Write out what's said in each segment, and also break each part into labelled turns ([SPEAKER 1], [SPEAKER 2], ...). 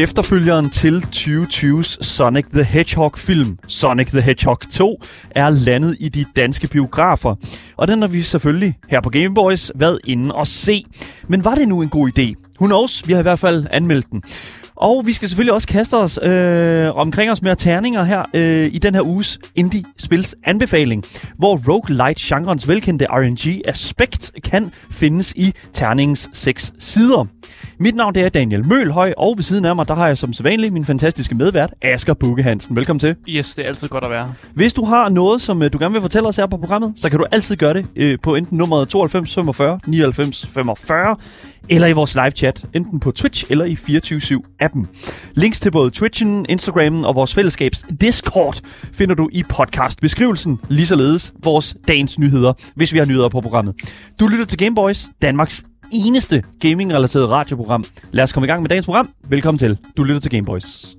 [SPEAKER 1] Efterfølgeren til 2020's Sonic the Hedgehog-film, Sonic the Hedgehog 2, er landet i de danske biografer. Og den har vi selvfølgelig her på Gameboys været inde og se. Men var det nu en god idé? Who knows? Vi har i hvert fald anmeldt den. Og vi skal selvfølgelig også kaste os øh, omkring os med terninger her øh, i den her uges indie-spils anbefaling, hvor roguelite-genrens velkendte RNG-aspekt kan findes i terningens seks sider. Mit navn det er Daniel Mølhøj, og ved siden af mig, der har jeg som sædvanligt min fantastiske medvært, Asger Bukke Hansen. Velkommen til.
[SPEAKER 2] Yes, det er altid godt at være.
[SPEAKER 1] Hvis du har noget, som øh, du gerne vil fortælle os her på programmet, så kan du altid gøre det øh, på enten nummeret 92 45 99 45, eller i vores live chat, enten på Twitch eller i appen. Links til både Twitchen, Instagrammen og vores fællesskabs Discord finder du i podcastbeskrivelsen, lige således vores dagens nyheder, hvis vi har nyheder på programmet. Du lytter til Gameboys, Danmarks eneste gaming-relateret radioprogram. Lad os komme i gang med dagens program. Velkommen til. Du lytter til Gameboys.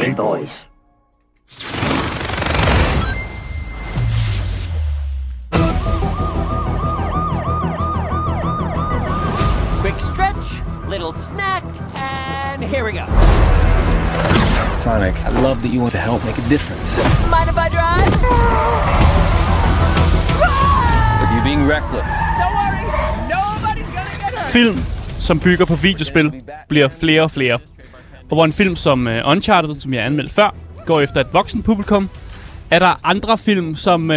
[SPEAKER 3] Gameboys.
[SPEAKER 4] Quick stretch, little snack, and here we go.
[SPEAKER 5] Sonic, I love that you want to help make a difference.
[SPEAKER 4] Mind if I drive?
[SPEAKER 5] But you're being reckless.
[SPEAKER 4] Don't worry, nobody's gonna get hurt.
[SPEAKER 2] Film, som bygger på videospil, bliver flere og flere. Og hvor en film som uh, Uncharted, som jeg anmeldte før, går efter et voksen publikum, er der andre film, som uh,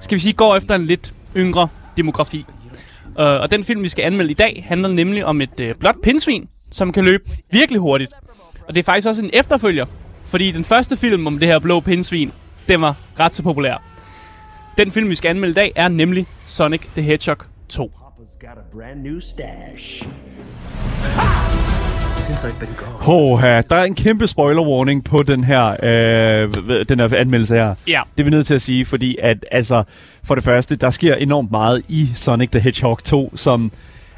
[SPEAKER 2] skal vi sige, går efter en lidt yngre demografi. Uh, og den film, vi skal anmelde i dag, handler nemlig om et uh, blåt pindsvin, som kan løbe virkelig hurtigt. Og det er faktisk også en efterfølger, fordi den første film om det her blå pindsvin, den var ret så populær. Den film, vi skal anmelde i dag, er nemlig Sonic the Hedgehog 2.
[SPEAKER 3] Papa's got a brand new stash.
[SPEAKER 5] Since I've been gone.
[SPEAKER 1] Hoha, der er en kæmpe spoiler warning på den her, øh, den her anmeldelse her.
[SPEAKER 2] Ja.
[SPEAKER 1] Det er vi nødt til at sige, fordi at, altså, for det første, der sker enormt meget i Sonic the Hedgehog 2, som...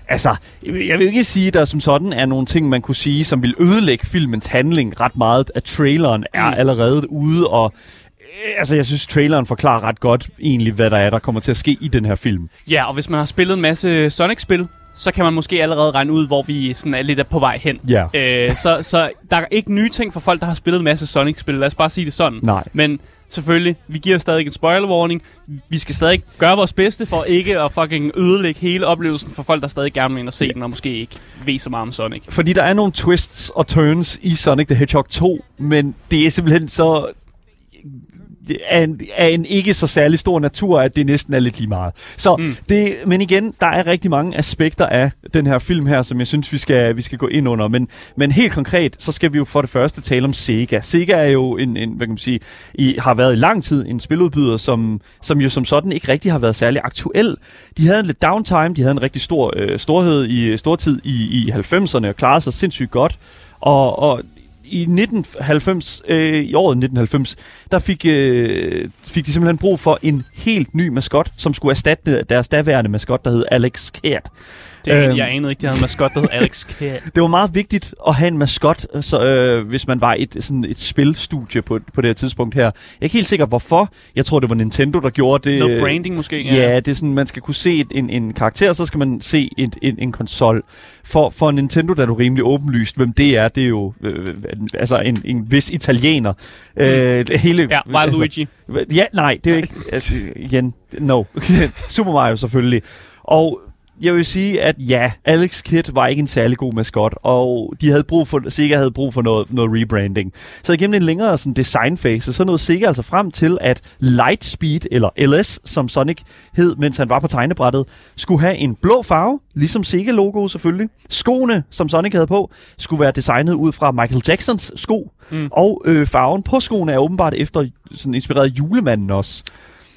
[SPEAKER 1] Altså, jeg vil ikke sige, at der som sådan er nogle ting, man kunne sige, som vil ødelægge filmens handling ret meget. At traileren er
[SPEAKER 2] Mm.
[SPEAKER 1] allerede ude, og øh, altså, jeg synes, traileren forklarer ret godt egentlig, hvad der er, der kommer til at ske i den her film.
[SPEAKER 2] Ja, og hvis man har spillet en masse Sonic-spil, så kan man måske allerede regne ud, hvor vi sådan er lidt på vej hen.
[SPEAKER 1] Ja.
[SPEAKER 2] Øh, så, så der er ikke nye ting for folk, der har spillet en masse Sonic-spil. Lad os bare sige det sådan.
[SPEAKER 1] Nej.
[SPEAKER 2] Men selvfølgelig, vi giver stadig en spoiler warning. Vi skal stadig gøre vores bedste for ikke at fucking ødelægge hele oplevelsen for folk, der stadig gerne vil ind og se den, og måske ikke ved så meget om Sonic.
[SPEAKER 1] Fordi der er nogle twists og turns i Sonic the Hedgehog 2, men det er simpelthen så af en, af en ikke så særlig stor natur, at det næsten er lidt lige meget. Så mm. det, men igen, der er rigtig mange aspekter af den her film her, som jeg synes, vi skal, vi skal gå ind under. Men, men helt konkret, så skal vi jo for det første tale om Sega. Sega er jo en, en hvad kan man sige, i, har været i lang tid en spiludbyder, som, som jo som sådan ikke rigtig har været særlig aktuel. De havde en lidt downtime, de havde en rigtig stor øh, storhed i stortid i, i 90'erne og klarede sig sindssygt godt. Og, og i 1990, øh, i året 1990, der fik, øh, fik de simpelthen brug for en helt ny maskot, som skulle erstatte deres daværende maskot, der hed Alex Kært.
[SPEAKER 2] Det, øhm. Jeg anede ikke, de havde en maskot, der hed Alex Kidd.
[SPEAKER 1] Det var meget vigtigt at have en maskot, så, øh, hvis man var et, sådan et spilstudie på, på det her tidspunkt her. Jeg er ikke helt sikker, hvorfor. Jeg tror, det var Nintendo, der gjorde det.
[SPEAKER 2] Noget branding måske?
[SPEAKER 1] Ja, det er sådan, man skal kunne se en, en karakter, og så skal man se et, en, en konsol. For, for Nintendo der er det rimelig åbenlyst, hvem det er. Det er jo øh, øh, altså en, en vis italiener. Mm. Øh, det hele,
[SPEAKER 2] Ja, Waluigi.
[SPEAKER 1] Altså, ja, nej, det er ikke... Altså, igen, no. Super Mario selvfølgelig. Og jeg vil sige, at ja, Alex Kidd var ikke en særlig god maskot, og de havde brug for, Sega havde brug for noget, noget rebranding. Så igennem en længere sådan, design phase, så nåede Sega altså frem til, at Lightspeed, eller LS, som Sonic hed, mens han var på tegnebrættet, skulle have en blå farve, ligesom Sega-logoet selvfølgelig. Skoene, som Sonic havde på, skulle være designet ud fra Michael Jacksons sko, mm. og øh, farven på skoene er åbenbart efter sådan inspireret julemanden også.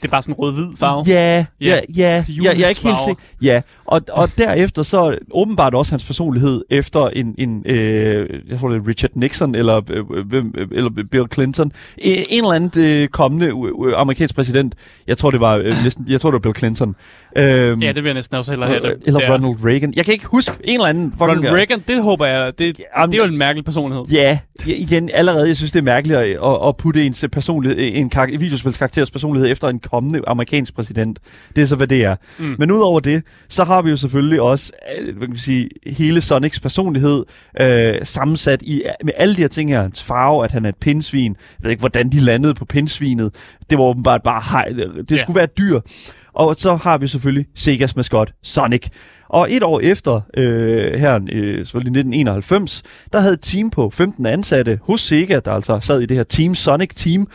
[SPEAKER 2] Det er bare sådan en rød-hvid farve.
[SPEAKER 1] Ja, ja,
[SPEAKER 2] Ja,
[SPEAKER 1] ja, ja jeg, er ikke helt sikker. Ja, og, og derefter så åbenbart også hans personlighed efter en, en øh, jeg tror det er Richard Nixon eller, øh, øh, eller Bill Clinton. En, en eller anden øh, kommende øh, amerikansk præsident. Jeg tror det var øh, næsten, jeg tror det var Bill Clinton. Øhm,
[SPEAKER 2] Ja, det vil jeg næsten også hellere have. Det.
[SPEAKER 1] eller
[SPEAKER 2] Ja.
[SPEAKER 1] Ronald Reagan. Jeg kan ikke huske en eller anden.
[SPEAKER 2] Ronald Reagan, det håber jeg, det,
[SPEAKER 1] Jamen,
[SPEAKER 2] det er jo en mærkelig personlighed.
[SPEAKER 1] Ja, igen, allerede, jeg synes, det er mærkeligt at, at, putte ens personlighed, en kar- videospilskarakteres personlighed efter en kommende amerikansk præsident. Det er så, hvad det er. Mm. Men udover det, så har vi jo selvfølgelig også, øh, hvad kan man sige, hele Sonics personlighed øh, sammensat i, med alle de her ting her. Hans farve, at han er et pindsvin. Jeg ved ikke, hvordan de landede på pindsvinet. Det var åbenbart bare, hej, det
[SPEAKER 2] Ja.
[SPEAKER 1] skulle være dyr. Og så har vi selvfølgelig Segas maskot, Sonic. Og et år efter, øh, her øh, selvfølgelig 1991, der havde et team på 15 ansatte hos Sega, der altså sad i det her Team Sonic Team,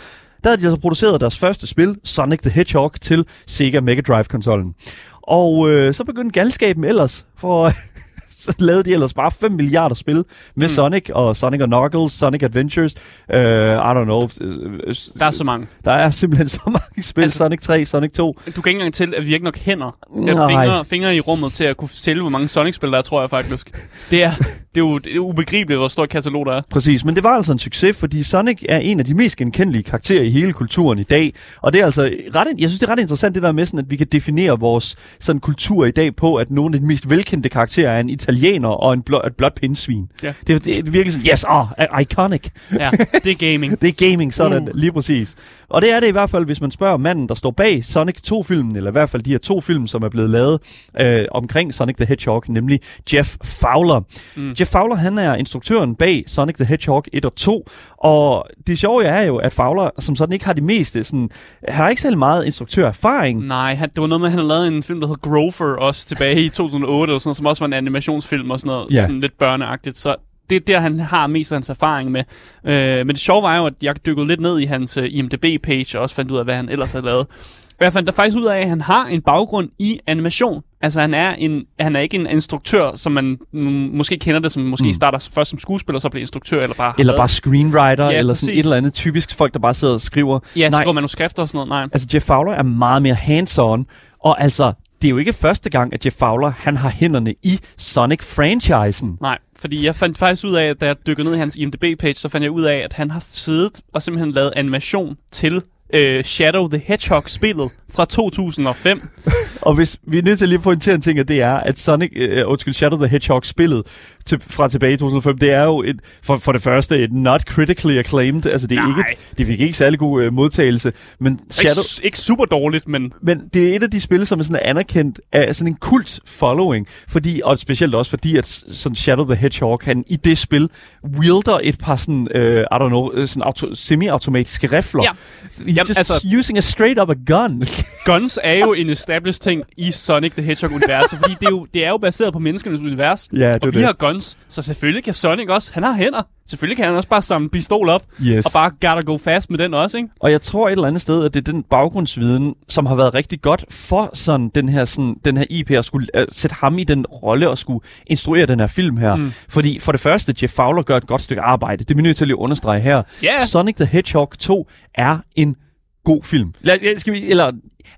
[SPEAKER 1] der havde de altså produceret deres første spil, Sonic the Hedgehog, til Sega Mega Drive-konsollen. Og øh, så begyndte galskaben ellers, for så lavede de ellers bare 5 milliarder spil med mm. Sonic og Sonic og Knuckles, Sonic Adventures, øh, I don't know. øh,
[SPEAKER 2] Der er så mange.
[SPEAKER 1] Der er simpelthen så mange spil,
[SPEAKER 2] Altså-
[SPEAKER 1] Sonic 3, Sonic 2.
[SPEAKER 2] Du kan ikke engang til, at vi ikke nok hænder.
[SPEAKER 1] Nej.
[SPEAKER 2] fingre, fingre i rummet til at kunne tælle, hvor mange Sonic-spil der er, tror jeg faktisk. Det er, det er jo det er ubegribeligt, hvor stort katalog der er.
[SPEAKER 1] Præcis, men det var altså en succes, fordi Sonic er en af de mest genkendelige karakterer i hele kulturen i dag. Og det er altså ret, jeg synes, det er ret interessant det der med, sådan, at vi kan definere vores sådan, kultur i dag på, at nogle af de mest velkendte karakterer er en italiener og en blå, et blåt pindsvin.
[SPEAKER 2] Ja.
[SPEAKER 1] Det, det er virkelig sådan, yes, oh, iconic.
[SPEAKER 2] Ja, det er gaming.
[SPEAKER 1] Det er gaming, sådan
[SPEAKER 2] Mm.
[SPEAKER 1] lige præcis. Og det er det i hvert fald, hvis man spørger manden, der står bag Sonic 2-filmen, eller i hvert fald de her to film, som er blevet lavet øh, omkring Sonic the Hedgehog, nemlig Jeff Fowler. Mm. Jeff Fowler, han er instruktøren bag Sonic the Hedgehog 1 og 2, og det sjove er jo, at Fowler som sådan ikke har det meste, sådan, han har ikke særlig meget instruktørerfaring.
[SPEAKER 2] Nej, han, det var noget med, at han lavet en film, der hed Grover, også tilbage i 2008, eller sådan som også var en animationsfilm og sådan noget,
[SPEAKER 1] Ja.
[SPEAKER 2] sådan lidt børneagtigt. Så det er der, han har mest af hans erfaring med. Øh, men det sjove var jo, at jeg dykkede lidt ned i hans uh, IMDb-page, og også fandt ud af, hvad han ellers havde lavet. Og jeg fandt der faktisk ud af, at han har en baggrund i animation. Altså han er, en, han er ikke en instruktør, som man måske kender det, som måske mm. starter først som skuespiller, så bliver instruktør, eller bare...
[SPEAKER 1] Eller bare screenwriter,
[SPEAKER 2] Ja,
[SPEAKER 1] eller sådan
[SPEAKER 2] præcis.
[SPEAKER 1] et eller andet typisk folk, der bare sidder og skriver.
[SPEAKER 2] Ja,
[SPEAKER 1] Nej,
[SPEAKER 2] skriver manuskrifter og sådan noget. Nej.
[SPEAKER 1] Altså, Jeff Fowler er meget mere hands-on, og altså, det er jo ikke første gang, at Jeff Fowler, han har hænderne i Sonic-franchisen.
[SPEAKER 2] Nej, fordi jeg fandt faktisk ud af, at da jeg dykkede ned i hans IMDb-page, så fandt jeg ud af, at han har siddet og simpelthen lavet animation til øh, Shadow the Hedgehog-spillet fra 2005.
[SPEAKER 1] Og hvis vi er nødt til lige at pointere en ting, og det er, at Sonic, øh, undskyld, Shadow the Hedgehog-spillet til, fra tilbage i 2005, det er jo et, for, for det første et not critically acclaimed, altså det, er
[SPEAKER 2] Nej.
[SPEAKER 1] ikke et, det fik ikke særlig god øh, modtagelse, men Shadow,
[SPEAKER 2] Ikke, ikke super dårligt, men
[SPEAKER 1] men det er et af de spil, som er sådan anerkendt af sådan en kult following, fordi, og specielt også fordi, at sådan Shadow the Hedgehog, han i det spil wielder et par sådan, øh, I don't know, sådan auto, semi-automatiske rifler.
[SPEAKER 2] Ja.
[SPEAKER 1] He's
[SPEAKER 2] Jamen,
[SPEAKER 1] just
[SPEAKER 2] altså-
[SPEAKER 1] using a straight up a gun.
[SPEAKER 2] Guns er jo en established ting i Sonic the Hedgehog-universet, fordi det er, jo, det er jo baseret på menneskenes univers.
[SPEAKER 1] Ja, det
[SPEAKER 2] og vi
[SPEAKER 1] det.
[SPEAKER 2] har guns, så selvfølgelig kan Sonic også. Han har hænder. Selvfølgelig kan han også bare samle pistol op,
[SPEAKER 1] Yes.
[SPEAKER 2] og bare gotta go fast med den også, ikke?
[SPEAKER 1] Og jeg tror et eller andet sted, at det er den baggrundsviden, som har været rigtig godt for sådan den her, sådan, den her IP at skulle uh, sætte ham i den rolle og skulle instruere den her film her. Mm. Fordi for det første, Jeff Fowler gør et godt stykke arbejde. Det er vi nødt til lige at understrege her.
[SPEAKER 2] Ja.
[SPEAKER 1] Sonic the Hedgehog 2 er en god film. Lad, ja, skal vi, eller,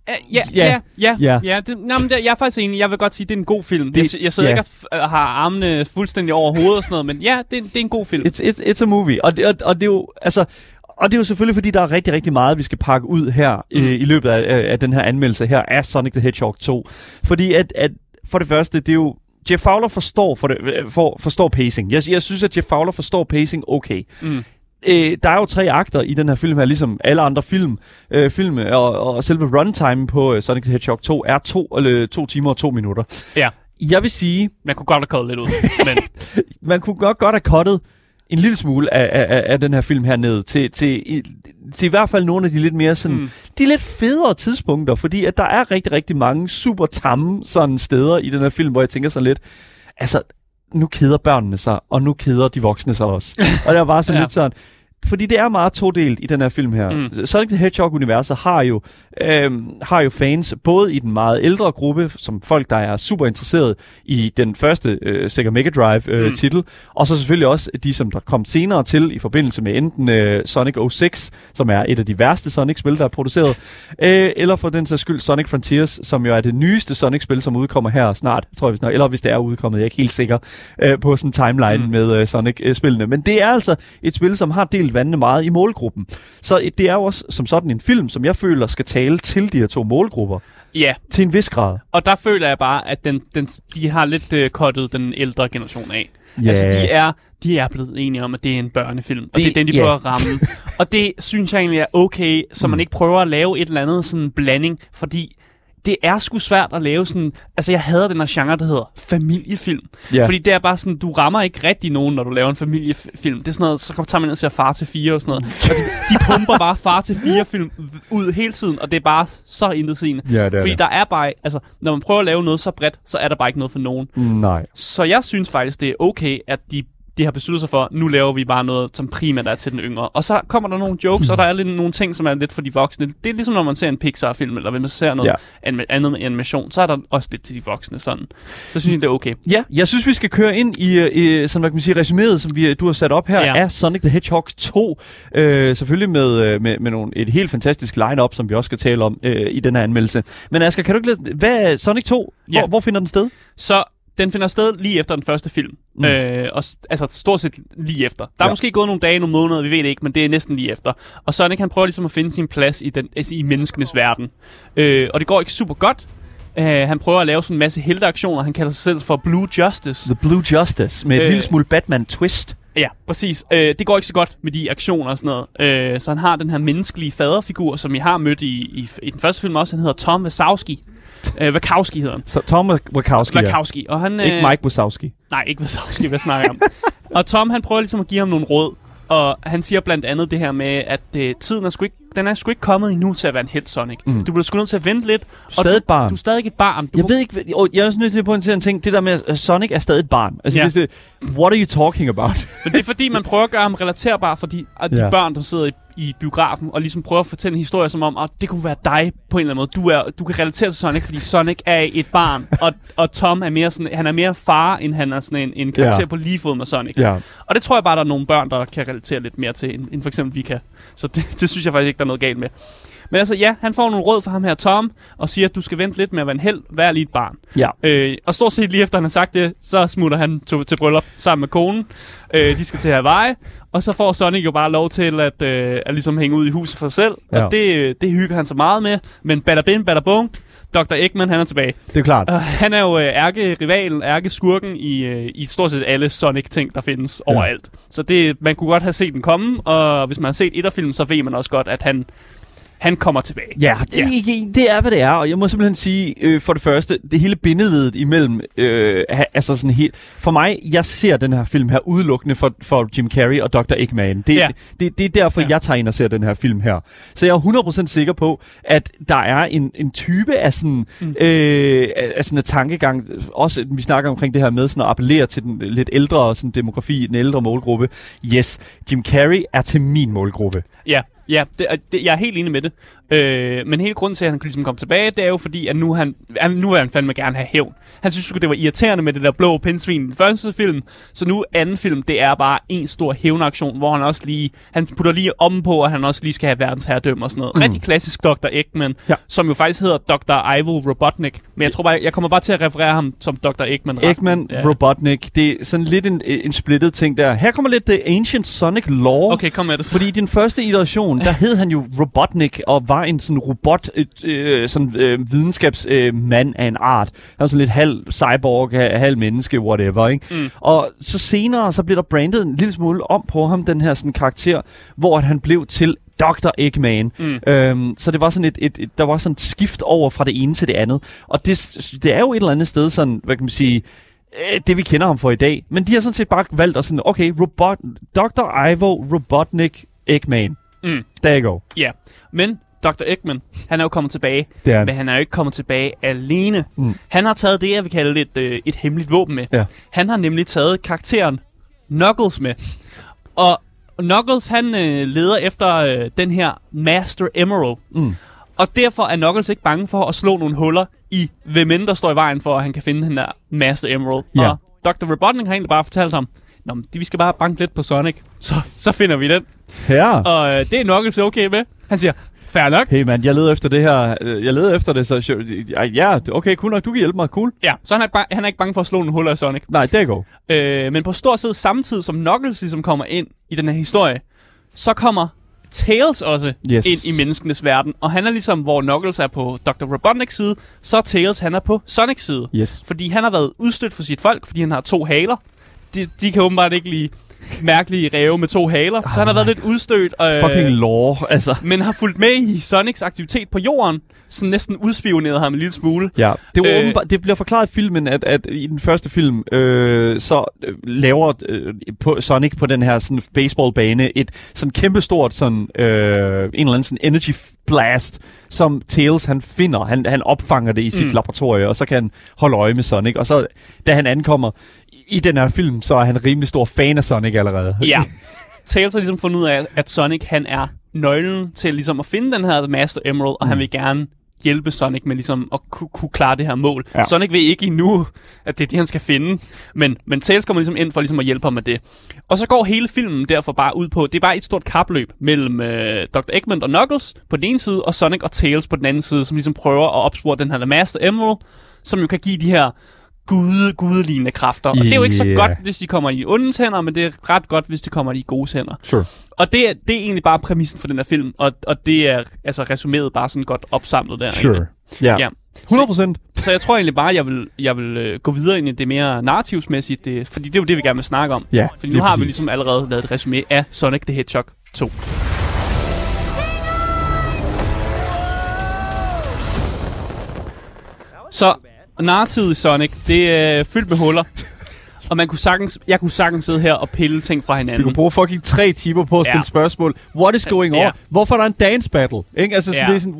[SPEAKER 2] Ja, ja,
[SPEAKER 1] Ja.
[SPEAKER 2] ja, ja.
[SPEAKER 1] Ja.
[SPEAKER 2] ja det, nå, men det, jeg er faktisk enig. Jeg vil godt sige, at det er en god film.
[SPEAKER 1] Det-
[SPEAKER 2] jeg, jeg sidder
[SPEAKER 1] ja.
[SPEAKER 2] ikke og f- har armene fuldstændig over hovedet og sådan noget, men ja, det, det er en god film.
[SPEAKER 1] it's, it's, it's a movie. Og det, og, og det er jo, altså, og det er jo selvfølgelig, fordi der er rigtig, rigtig meget, vi skal pakke ud her mm. øh, i løbet af, af, af den her anmeldelse her af Sonic the Hedgehog 2. Fordi at, at for det første, det er jo Jeff Fowler forstår, for det, for, forstår pacing. Jeg, jeg synes, at Jeff Fowler forstår pacing okay.
[SPEAKER 2] Mm.
[SPEAKER 1] Øh, der er jo tre akter i den her film her, ligesom alle andre film, øh, film og, og selve runtime på øh, Sonic the Hedgehog 2 er to, eller, to timer og to minutter.
[SPEAKER 2] Ja,
[SPEAKER 1] Jeg vil sige,
[SPEAKER 2] man kunne godt have koldt lidt ud, men
[SPEAKER 1] man kunne godt godt have cuttet en lille smule af, af, af- den her film her ned til, til, i, til i hvert fald nogle af de lidt mere sådan,
[SPEAKER 2] mm.
[SPEAKER 1] de lidt federe tidspunkter, fordi at der er rigtig, rigtig mange super tamme sådan steder i den her film, hvor jeg tænker sådan lidt, altså, nu keder børnene sig, og nu keder de voksne sig også. og det er bare sådan
[SPEAKER 2] ja.
[SPEAKER 1] lidt sådan, fordi det er meget todelt i den her film her. Mm. Sonic the Hedgehog-universet har jo, øhm, har jo fans, både i den meget ældre gruppe, som folk, der er super interesseret i den første øh, Sega Mega Drive-titel, øh,
[SPEAKER 2] Mm.
[SPEAKER 1] titel, og så selvfølgelig også de, som der kom senere til i forbindelse med enten øh, Sonic 06, som er et af de værste Sonic-spil, der er produceret, øh, eller for den sags skyld Sonic Frontiers, som jo er det nyeste Sonic-spil, som udkommer her snart, tror jeg eller hvis det er udkommet, jeg er ikke helt sikker øh, på sådan en timeline mm.
[SPEAKER 2] Mm.
[SPEAKER 1] med øh, Sonic-spillene. Men det er altså et spil, som har delt vandene meget i målgruppen. Så det er jo også som sådan en film, som jeg føler skal tale til de her to målgrupper.
[SPEAKER 2] Ja,
[SPEAKER 1] Til en vis grad.
[SPEAKER 2] og der føler jeg bare, at den, den, de har lidt øh, kottet den ældre generation af.
[SPEAKER 1] Ja.
[SPEAKER 2] Altså, de er, de er blevet enige om, at det er en børnefilm, og
[SPEAKER 1] Det-
[SPEAKER 2] det er den, de
[SPEAKER 1] ja.
[SPEAKER 2] prøver at ramme. og det synes jeg egentlig er okay, så man ikke prøver at lave et eller andet sådan blanding, fordi det er sgu svært at lave sådan... Altså, jeg hader den her genre, der hedder familiefilm.
[SPEAKER 1] Ja.
[SPEAKER 2] Fordi det er bare sådan, du rammer ikke rigtig nogen, når du laver en familiefilm. Det er sådan noget, så tager man ind og ser far til fire og sådan noget. Og de, de pumper bare far til fire film ud hele tiden, og det er bare så intetsigende.
[SPEAKER 1] Det er
[SPEAKER 2] Fordi
[SPEAKER 1] det.
[SPEAKER 2] der er bare, altså, når man prøver at lave noget så bredt, så er der bare ikke noget for nogen.
[SPEAKER 1] Nej.
[SPEAKER 2] Så jeg synes faktisk, det er okay, at de, de har besluttet sig for, nu laver vi bare noget, som primært er til den yngre. Og så kommer der nogle jokes, og der er lidt nogle ting, som er lidt for de voksne. Det er ligesom, når man ser en Pixar-film, eller hvis man ser noget
[SPEAKER 1] Ja.
[SPEAKER 2] ja. andet animation, så er der også lidt til de voksne sådan. Så synes jeg, det er okay.
[SPEAKER 1] Ja, jeg synes, vi skal køre ind i, i sådan, hvad kan man sige, resuméet, som vi, du har sat op her, ja. Af Sonic the Hedgehog 2. Øh, selvfølgelig med, øh, med, med nogle, et helt fantastisk line-up, som vi også skal tale om øh, i den her anmeldelse. Men Asger, kan du ikke lade, hvad Sonic 2?
[SPEAKER 2] Ja.
[SPEAKER 1] Hvor, hvor finder den sted?
[SPEAKER 2] Så den finder sted lige efter den første film.
[SPEAKER 1] Mm.
[SPEAKER 2] Øh, og, altså stort set lige efter. Der er
[SPEAKER 1] Ja.
[SPEAKER 2] måske gået nogle dage, nogle måneder, vi ved det ikke, men det er næsten lige efter. Og Sonic han prøver ligesom at finde sin plads i, den, altså i menneskenes verden. Øh, og det går ikke super godt. Øh, han prøver at lave sådan en masse helteaktioner. Han kalder sig selv for Blue Justice.
[SPEAKER 1] The Blue Justice, med et øh. Lille smule Batman-twist.
[SPEAKER 2] Ja, præcis. Øh, det går ikke så godt med de aktioner og sådan noget. Øh, så han har den her menneskelige faderfigur, som I har mødt i, i, i den første film også. Han hedder Tom Wazowski. Øh, Wachowski hedder han.
[SPEAKER 1] Så Tom Wachowski.
[SPEAKER 2] Wachowski. Og han,
[SPEAKER 1] Ikke
[SPEAKER 2] øh,
[SPEAKER 1] Mike Wazowski.
[SPEAKER 2] Nej, ikke Wazowski, hvad snakker jeg om? og Tom, han prøver ligesom at give ham nogle råd. Og han siger blandt andet det her med, at øh, tiden er sgu ikke, den er sgu ikke kommet endnu til at være en helt Sonic.
[SPEAKER 1] Mm.
[SPEAKER 2] Du bliver sgu nødt til at vente lidt. og
[SPEAKER 1] stadig
[SPEAKER 2] du,
[SPEAKER 1] et barn.
[SPEAKER 2] Du er stadig et barn. Du
[SPEAKER 1] Jeg ved ikke, og jeg er også nødt til at pointere en ting. Det der med, at Sonic er stadig et barn. Altså, ja. Det, det, what are you talking about?
[SPEAKER 2] Men det er fordi, man prøver at gøre ham relaterbar for de, at de
[SPEAKER 1] Ja.
[SPEAKER 2] børn, der sidder i, i biografen, og ligesom prøver at fortælle en historie som om, at det kunne være dig på en eller anden måde. Du, er, du kan relatere til Sonic, fordi Sonic er et barn, og, og Tom er mere sådan, han er mere far, end han er sådan en, en karakter
[SPEAKER 1] ja.
[SPEAKER 2] på lige fod med Sonic.
[SPEAKER 1] ja.
[SPEAKER 2] Og det tror jeg bare, der er nogle børn, der kan relatere lidt mere til, end, end for eksempel vi kan. Så det, det synes jeg faktisk ikke, er noget galt med. Men altså, ja, han får nogle råd fra ham her, Tom, og siger, at du skal vente lidt med at være en held, vær lige et barn.
[SPEAKER 1] Ja.
[SPEAKER 2] Øh, og stort set lige efter han har sagt det, så smutter han til, til bryllup sammen med konen. Øh, de skal til Hawaii, og så får Sonic jo bare lov til at, øh, at ligesom hænge ud i huset for sig selv.
[SPEAKER 1] Ja.
[SPEAKER 2] Og det, det hygger han så meget med. Men bada bin, bada bung, Dr. Eggman, han er tilbage.
[SPEAKER 1] Det er klart.
[SPEAKER 2] Og han er jo øh, ærke-rivalen, ærke-skurken i, øh, i stort set alle Sonic-ting, der findes
[SPEAKER 1] ja.
[SPEAKER 2] overalt. Så det, man kunne godt have set den komme, og hvis man har set et af filmen, så ved man også godt, at han, han kommer tilbage.
[SPEAKER 1] Ja, det, ja. det er, hvad det er, og jeg må simpelthen sige, øh, for det første, det hele bindeledet imellem, øh, altså sådan helt, for mig, jeg ser den her film her udelukkende for, for Jim Carrey og Dr. Eggman. Det,
[SPEAKER 2] Ja.
[SPEAKER 1] det, det er derfor. Ja. jeg tager ind og ser den her film her. Så jeg er 100% sikker på, at der er en, en type af sådan, mm. øh, af sådan en tankegang, også vi snakker omkring det her med sådan at appellere til den lidt ældre sådan demografi, den ældre målgruppe. Yes, Jim Carrey er til min målgruppe.
[SPEAKER 2] Ja, ja det, det, jeg er helt enig med det. Øh, men hele grunden til, at han ligesom kom tilbage, det er jo fordi, at nu, han, han, nu vil han fandme gerne have hævn. Han synes jo, det var irriterende med det der blå pindsvin i den første film. Så nu anden film, det er bare en stor hævnaktion, hvor han også lige, han putter lige om på, at han også lige skal have verdens herredømme og sådan noget. Mm. Rigtig klassisk Dr. Eggman,
[SPEAKER 1] Ja.
[SPEAKER 2] som jo faktisk hedder Dr. Ivo Robotnik. Men jeg tror bare, jeg kommer bare til at referere ham som Dr. Eggman. resten.
[SPEAKER 1] Eggman, ja. Robotnik, det er sådan lidt en, en splittet ting der. Her kommer lidt The Ancient Sonic Lore.
[SPEAKER 2] Okay, kom med det så.
[SPEAKER 1] Fordi i den første iteration, der hed han jo Robotnik, og var en sådan robot, et, øh, sådan øh, videnskabsmand øh, af en art. Han var sådan lidt halv cyborg, ha- halv menneske, whatever, ikke?
[SPEAKER 2] Mm.
[SPEAKER 1] Og så senere, så blev der brandet en lille smule om på ham, den her sådan karakter, hvor han blev til Dr. Eggman.
[SPEAKER 2] Mm.
[SPEAKER 1] Øhm, så det var sådan et, et, et, der var sådan et skift over fra det ene til det andet. Og det, det er jo et eller andet sted sådan, hvad kan man sige, øh, det vi kender ham for i dag. Men de har sådan set bare valgt at sådan, okay, robot, Dr. Ivo Robotnik Eggman.
[SPEAKER 2] Mm.
[SPEAKER 1] There you go.
[SPEAKER 2] Ja, men Dr. Eggman, han er jo kommet tilbage.
[SPEAKER 1] Det er han.
[SPEAKER 2] Men han er jo ikke kommet tilbage alene.
[SPEAKER 1] Mm.
[SPEAKER 2] Han har taget det, jeg vil kalde et, øh, et hemmeligt våben med.
[SPEAKER 1] Ja.
[SPEAKER 2] Han har nemlig taget karakteren Knuckles med. Og Knuckles, han øh, leder efter øh, den her Master Emerald.
[SPEAKER 1] Mm.
[SPEAKER 2] Og derfor er Knuckles ikke bange for at slå nogle huller i, hvem end der står i vejen for, at han kan finde den der Master Emerald.
[SPEAKER 1] Ja.
[SPEAKER 2] Og Dr. Robotnik har egentlig bare fortalt ham, Nå, men vi skal bare banke lidt på Sonic, så, så finder vi den.
[SPEAKER 1] Ja.
[SPEAKER 2] Og øh, det er Knuckles okay med. Han siger, fair nok.
[SPEAKER 1] Hey man, jeg leder efter det her. øh, Jeg leder efter det, så ja, okay, cool nok, du kan hjælpe mig, cool.
[SPEAKER 2] Ja, så han er, ikke ba- han er ikke bange for at slå nogle huller i Sonic.
[SPEAKER 1] Nej, det er godt.
[SPEAKER 2] Øh, men på stort set samtidig som Knuckles ligesom kommer ind i den her historie, så kommer Tails også
[SPEAKER 1] Yes.
[SPEAKER 2] ind i menneskenes verden. Og han er ligesom, hvor Knuckles er på Dr. Robotniks side, så er Tails, han er på Sonics side.
[SPEAKER 1] Yes.
[SPEAKER 2] Fordi han har været udstødt for sit folk, fordi han har to haler. De, de kan åbenbart ikke lide mærkelige ræve med to haler. Så han har været lidt udstødt. Øh,
[SPEAKER 1] Fucking lore, altså.
[SPEAKER 2] men har fulgt med i Sonics aktivitet på jorden. Så næsten udspioneret ham en lille smule.
[SPEAKER 1] Ja, det, var
[SPEAKER 2] Øh.
[SPEAKER 1] åbenbart, det bliver forklaret i filmen, at, at i den første film, øh, så øh, laver øh, på Sonic på den her sådan baseballbane et sådan kæmpestort sådan, øh, en eller anden sådan energy blast, som Tails han finder. Han, han opfanger det i sit
[SPEAKER 2] Mm.
[SPEAKER 1] laboratorie, og så kan han holde øje med Sonic. Og så, da han ankommer i, den her film, så er han rimelig stor fan af Sonic allerede.
[SPEAKER 2] Ja. Tails har ligesom fundet ud af, at Sonic han er nøglen til ligesom at finde den her Master Emerald, og mm. han vil gerne hjælpe Sonic med ligesom at ku- kunne klare det her mål. Ja. Sonic ved ikke endnu, at det er det, han skal finde, men, men Tails kommer ligesom ind for ligesom at hjælpe ham med det. Og så går hele filmen derfor bare ud på, det er bare et stort kapløb mellem øh, Dr. Eggman og Knuckles på den ene side, og Sonic og Tails på den anden side, som ligesom prøver at opspore den her Master Emerald, som jo kan give de her gude, gudelignende kræfter. Og det er jo ikke så
[SPEAKER 1] Yeah.
[SPEAKER 2] godt, hvis de kommer i ondes hænder, men det er ret godt, hvis de kommer i gode hænder.
[SPEAKER 1] Sure.
[SPEAKER 2] Og det er, det er egentlig bare præmissen for den her film, og, og det er altså resumeret bare sådan godt opsamlet der.
[SPEAKER 1] Sure.
[SPEAKER 2] egentlig.
[SPEAKER 1] Ja.
[SPEAKER 2] Ja.
[SPEAKER 1] 100 procent.
[SPEAKER 2] Så jeg tror egentlig bare, jeg vil, jeg vil øh, gå videre ind i det mere narrativsmæssigt, det, fordi det er jo det, vi gerne vil snakke om.
[SPEAKER 1] Ja,
[SPEAKER 2] Fordi nu har vi
[SPEAKER 1] præcis.
[SPEAKER 2] ligesom allerede lavet et resume af Sonic the Hedgehog 2. Så narrativet i Sonic, det er fyldt med huller. Og man kunne sagtens, jeg kunne sagtens sidde her og pille ting fra
[SPEAKER 1] Vi
[SPEAKER 2] hinanden.
[SPEAKER 1] kunne bruge fucking tre timer på at stille
[SPEAKER 2] Ja.
[SPEAKER 1] spørgsmål. What is going on?
[SPEAKER 2] Ja.
[SPEAKER 1] Hvorfor er der en dance battle? Ikke? Altså, sådan,
[SPEAKER 2] Ja.
[SPEAKER 1] det er sådan,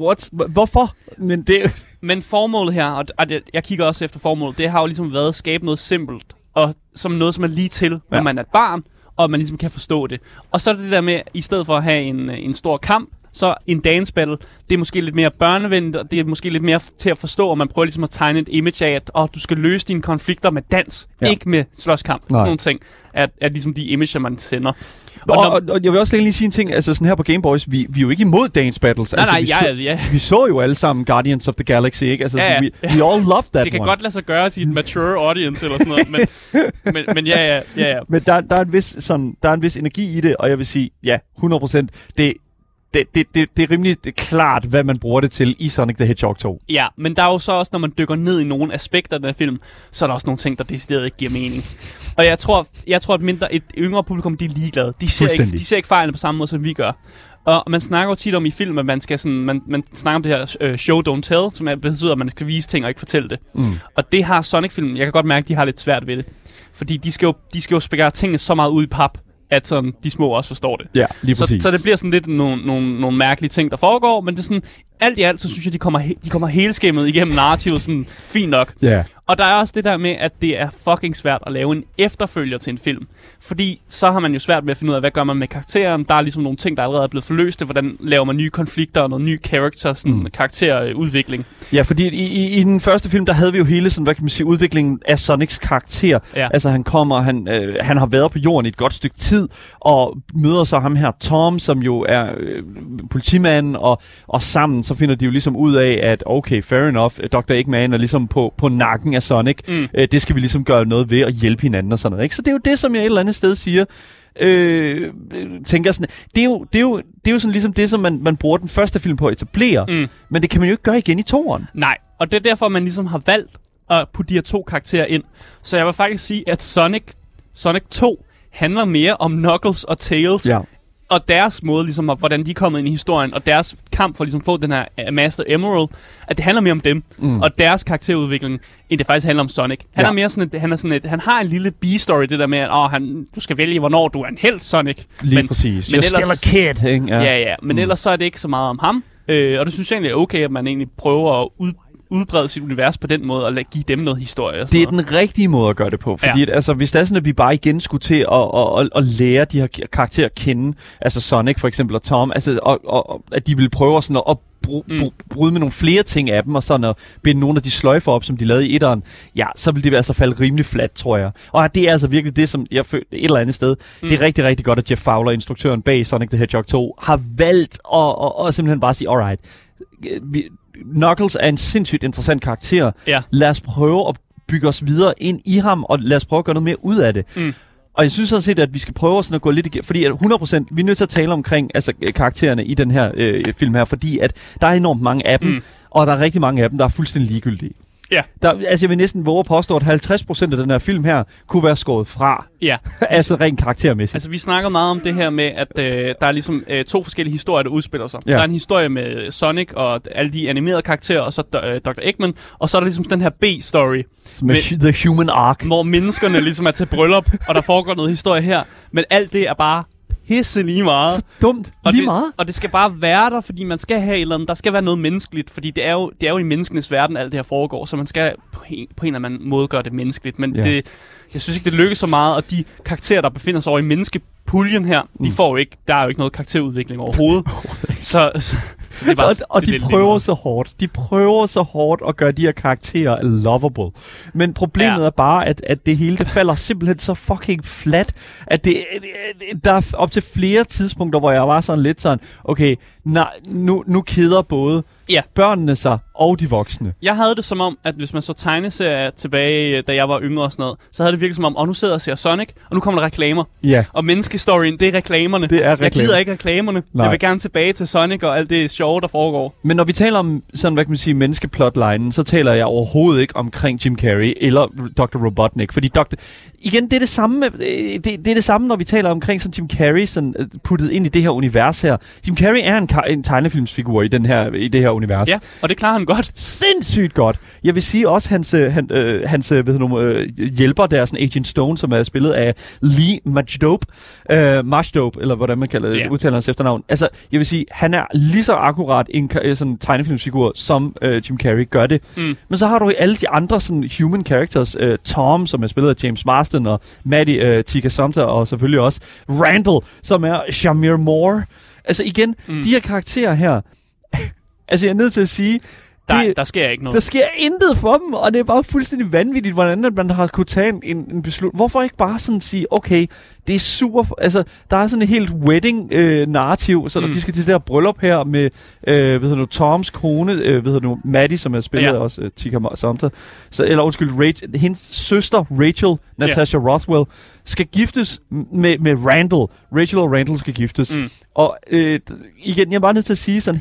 [SPEAKER 1] what's, hvorfor? Men det,
[SPEAKER 2] Men formålet her, og, jeg kigger også efter formålet, det har jo ligesom været at skabe noget simpelt, og som noget, som er lige til, når
[SPEAKER 1] Ja.
[SPEAKER 2] man er et barn, og man ligesom kan forstå det. Og så er det der med, i stedet for at have en, øh, en stor kamp, så en dance battle, det er måske lidt mere børnevenligt, og det er måske lidt mere til at forstå, og man prøver ligesom at tegne et image af, at oh, du skal løse dine konflikter med dans, ja.
[SPEAKER 1] Ja.
[SPEAKER 2] ikke med slåskamp.
[SPEAKER 1] Nej.
[SPEAKER 2] Sådan nogle ting er, er ligesom de imager, man sender.
[SPEAKER 1] og,
[SPEAKER 2] når-
[SPEAKER 1] og, og, jeg vil også lige sige en ting, altså sådan her på Game Boys, vi, vi er jo ikke imod dance battles.
[SPEAKER 2] Nej,
[SPEAKER 1] altså,
[SPEAKER 2] nej,
[SPEAKER 1] vi,
[SPEAKER 2] ja,
[SPEAKER 1] så,
[SPEAKER 2] ja.
[SPEAKER 1] vi så jo alle sammen Guardians of the Galaxy, ikke? Altså,
[SPEAKER 2] Ja,
[SPEAKER 1] sådan,
[SPEAKER 2] ja.
[SPEAKER 1] we, all love that
[SPEAKER 2] Det kan
[SPEAKER 1] one.
[SPEAKER 2] godt lade sig gøre til et mature audience eller sådan noget, men, men, men ja, ja, ja, ja.
[SPEAKER 1] Men der, der, er en vis, sådan, der er en vis energi i det, og jeg vil sige, ja, 100%. Det, det, det, det, det er rimelig klart, hvad man bruger det til i Sonic the Hedgehog 2.
[SPEAKER 2] Ja, men der er jo så også, når man dykker ned i nogle aspekter af den her film, så er der også nogle ting, der decideret ikke giver mening. Og jeg tror, jeg tror at mindre, et yngre publikum, de er ligeglade. De ser, ikke, de ser ikke fejlene på samme måde, som vi gør. Og man snakker jo tit om i film, at man skal sådan, man, man snakker om det her øh, show, don't tell, som er, betyder, at man skal vise ting og ikke fortælle det.
[SPEAKER 1] Mm.
[SPEAKER 2] Og det har Sonic-filmen, jeg kan godt mærke, at de har lidt svært ved det. Fordi de skal jo, de skal jo spære tingene så meget ud i pap, at sådan, de små også forstår det.
[SPEAKER 1] Ja, lige
[SPEAKER 2] Så,
[SPEAKER 1] præcis.
[SPEAKER 2] så det bliver sådan lidt nogle, nogle, nogle mærkelige ting, der foregår, men det er sådan, alt i alt, så synes jeg, de kommer, he- de kommer helskæmmet igennem narrativet sådan fint nok.
[SPEAKER 1] Ja.
[SPEAKER 2] Og der er også det der med, at det er fucking svært at lave en efterfølger til en film. Fordi så har man jo svært ved at finde ud af, hvad gør man med karakteren. Der er ligesom nogle ting, der allerede er blevet forløst. Hvordan laver man nye konflikter og noget ny character, sådan mm. karakterudvikling.
[SPEAKER 1] Ja, fordi i, i, i den første film, der havde vi jo hele sådan, hvad kan man sige, udviklingen af Sonics karakter.
[SPEAKER 2] Ja.
[SPEAKER 1] Altså han kommer, han, øh, han har været på jorden i et godt stykke tid, og møder så ham her Tom, som jo er øh, politimanden, og, og sammen så finder de jo ligesom ud af, at okay, fair enough, Dr. Eggman er ligesom på, på nakken af Sonic.
[SPEAKER 2] Mm.
[SPEAKER 1] Øh, det skal vi ligesom gøre noget ved og hjælpe hinanden og sådan noget. Ikke? Så det er jo det, som jeg et eller andet sted siger, øh, øh, tænker sådan, det er jo, det er jo, det er jo sådan ligesom det, som man, man bruger den første film på at etablere,
[SPEAKER 2] Mm.
[SPEAKER 1] men det kan man jo ikke gøre igen i toeren.
[SPEAKER 2] Nej, og det er derfor, man ligesom har valgt at putte de her to karakterer ind. Så jeg vil faktisk sige, at Sonic, Sonic 2 handler mere om Knuckles og Tails,
[SPEAKER 1] Ja.
[SPEAKER 2] Og deres måde, ligesom, hvordan de er kommet ind i historien, og deres kamp for ligesom at få den her uh, Master Emerald, at det handler mere om dem, mm. og deres karakterudvikling, end det faktisk handler om Sonic. Han
[SPEAKER 1] Ja.
[SPEAKER 2] er mere sådan et, han er sådan et, han har en lille B-story, det der med, at åh, han, du skal vælge, hvornår du er en held, Sonic.
[SPEAKER 1] Lige
[SPEAKER 2] men,
[SPEAKER 1] præcis.
[SPEAKER 2] men
[SPEAKER 1] You're
[SPEAKER 2] ellers-
[SPEAKER 1] still a kid, ikke?
[SPEAKER 2] Ja, ja, ja. men mm. ellers så er det ikke så meget om ham, øh, og det synes jeg egentlig er okay, at man egentlig prøver at ud, udbrede sit univers på den måde, og lade- give dem noget historie. Og
[SPEAKER 1] Det er
[SPEAKER 2] noget.
[SPEAKER 1] den rigtige måde at gøre det på. Fordi
[SPEAKER 2] Ja.
[SPEAKER 1] at, altså, hvis det er sådan, at vi bare igen skulle til at, at, at, at lære de her karakterer at kende, altså Sonic for eksempel og Tom, altså, og, og, at de ville prøve sådan at, br-
[SPEAKER 2] Mm.
[SPEAKER 1] mm. bryde med nogle flere ting af dem, og sådan at binde nogle af de sløjfer op, som de lavede i etteren, ja, så vil det altså falde rimelig flat, tror jeg. Og det er altså virkelig det, som jeg føler et eller andet sted. Mm. Det er rigtig, rigtig godt, at Jeff Fowler, instruktøren bag Sonic the Hedgehog 2, har valgt at, at, at simpelthen bare sige, alright, vi, Knuckles er en sindssygt interessant karakter.
[SPEAKER 2] Ja.
[SPEAKER 1] Lad os prøve at bygge os videre ind i ham, og lad os prøve at gøre noget mere ud af det.
[SPEAKER 2] Mm.
[SPEAKER 1] Og jeg synes sådan set, at vi skal prøve sådan at gå lidt igennem, fordi at 100%, vi er nødt til at tale omkring altså, øh, karaktererne i den her øh, film her, fordi at der er enormt mange af dem,
[SPEAKER 2] Mm.
[SPEAKER 1] mm. og der er rigtig mange af dem, der er fuldstændig ligegyldige.
[SPEAKER 2] Ja.
[SPEAKER 1] Der, altså jeg vil næsten våge at påstå, at 50% af den her film her kunne være skåret fra,
[SPEAKER 2] Ja,
[SPEAKER 1] altså rent karaktermæssigt.
[SPEAKER 2] altså vi snakker meget om det her med, at øh, der er ligesom øh, to forskellige historier, der udspiller sig.
[SPEAKER 1] Ja.
[SPEAKER 2] Der er en historie med Sonic og alle de animerede karakterer, og så øh, Dr. Eggman, og så er der ligesom den her B-story,
[SPEAKER 1] Som
[SPEAKER 2] men-
[SPEAKER 1] The Human Arc.
[SPEAKER 2] hvor menneskerne ligesom er til bryllup, og der foregår noget historie her, men alt det er bare pisse lige meget.
[SPEAKER 1] Så dumt.
[SPEAKER 2] Og
[SPEAKER 1] Lige
[SPEAKER 2] det,
[SPEAKER 1] meget.
[SPEAKER 2] Og det skal bare være der, fordi man skal have et eller andet, der skal være noget menneskeligt, fordi det er jo, det er jo i menneskenes verden, alt det her foregår, så man skal på en, på en eller anden måde gøre det menneskeligt. Men
[SPEAKER 1] Ja.
[SPEAKER 2] det, jeg synes ikke, det lykkes så meget, og de karakterer, der befinder sig over i menneskepuljen her, mm. de får ikke, der er jo ikke noget karakterudvikling overhovedet. så, så, så det er bare,
[SPEAKER 1] og, og
[SPEAKER 2] det
[SPEAKER 1] de prøver så hårdt. De prøver så hårdt at gøre de her karakterer lovable. Men problemet
[SPEAKER 2] ja.
[SPEAKER 1] er bare, at, at det hele det falder simpelthen så fucking flat, at det, der er op til flere tidspunkter, hvor jeg var sådan lidt sådan, okay, nej, nu, nu keder både
[SPEAKER 2] Ja.
[SPEAKER 1] børnene sig og de voksne.
[SPEAKER 2] Jeg havde det som om, at hvis man så tegneserier tilbage, da jeg var yngre og sådan noget, så havde det virkelig som om, og nu sidder jeg og ser Sonic, og nu kommer der reklamer.
[SPEAKER 1] Ja.
[SPEAKER 2] Og menneskestoryen, det er reklamerne.
[SPEAKER 1] Det er
[SPEAKER 2] Jeg
[SPEAKER 1] reklamer.
[SPEAKER 2] gider ikke reklamerne.
[SPEAKER 1] Nej.
[SPEAKER 2] Jeg vil gerne tilbage til Sonic og alt det sjove, der foregår.
[SPEAKER 1] Men når vi taler om sådan, hvad kan man sige, menneskeplotline, så taler jeg overhovedet ikke omkring Jim Carrey eller Dr. Robotnik. Fordi Dr. Igen, det er det samme, øh, det, det er det samme, når vi taler omkring sådan Jim Carrey sådan, øh, puttet ind i det her univers her. Jim Carrey er en, en tegnefilmsfigur i, den her, i det her univers.
[SPEAKER 2] Ja, og det klarer han godt.
[SPEAKER 1] Sindssygt godt. Jeg vil sige også hans, øh, han, øh, hans hedder nu, øh, hjælper, der er sådan Agent Stone, som er spillet af Lee Majdope, øh, Majdope, eller hvordan man kalder det, yeah. udtaler hans efternavn. Altså, jeg vil sige, han er lige så akkurat en sådan tegnefilmsfigur, som øh, Jim Carrey gør det.
[SPEAKER 2] Mm.
[SPEAKER 1] Men så har du alle de andre sådan human characters, øh, Tom, som er spillet af James Marsden, og Maddie øh, Tika Sumter, og selvfølgelig også Randall, som er Shamir Moore. Altså igen,
[SPEAKER 2] mm.
[SPEAKER 1] de her karakterer her, altså jeg er nødt til at sige,
[SPEAKER 2] Der,
[SPEAKER 1] det,
[SPEAKER 2] der sker ikke noget.
[SPEAKER 1] der sker intet for dem, og det er bare fuldstændig vanvittigt, hvordan man har kunnet tage en, en, beslutning. Hvorfor ikke bare sådan sige, okay, det er super... Altså, der er sådan et helt wedding-narrativ, så mm. De skal til det der bryllup her med, øh, hvad nu, Toms kone, øh, hvad hedder nu, Maddie, som er spillet
[SPEAKER 2] Ja.
[SPEAKER 1] også, øh, Tika Samter. Så, eller undskyld, Rachel, hendes søster, Rachel, Natasha Rothwell, skal giftes med, med Randall. Rachel og Randall skal giftes.
[SPEAKER 2] Mm.
[SPEAKER 1] Og øh, igen, jeg er bare nødt til at sige sådan,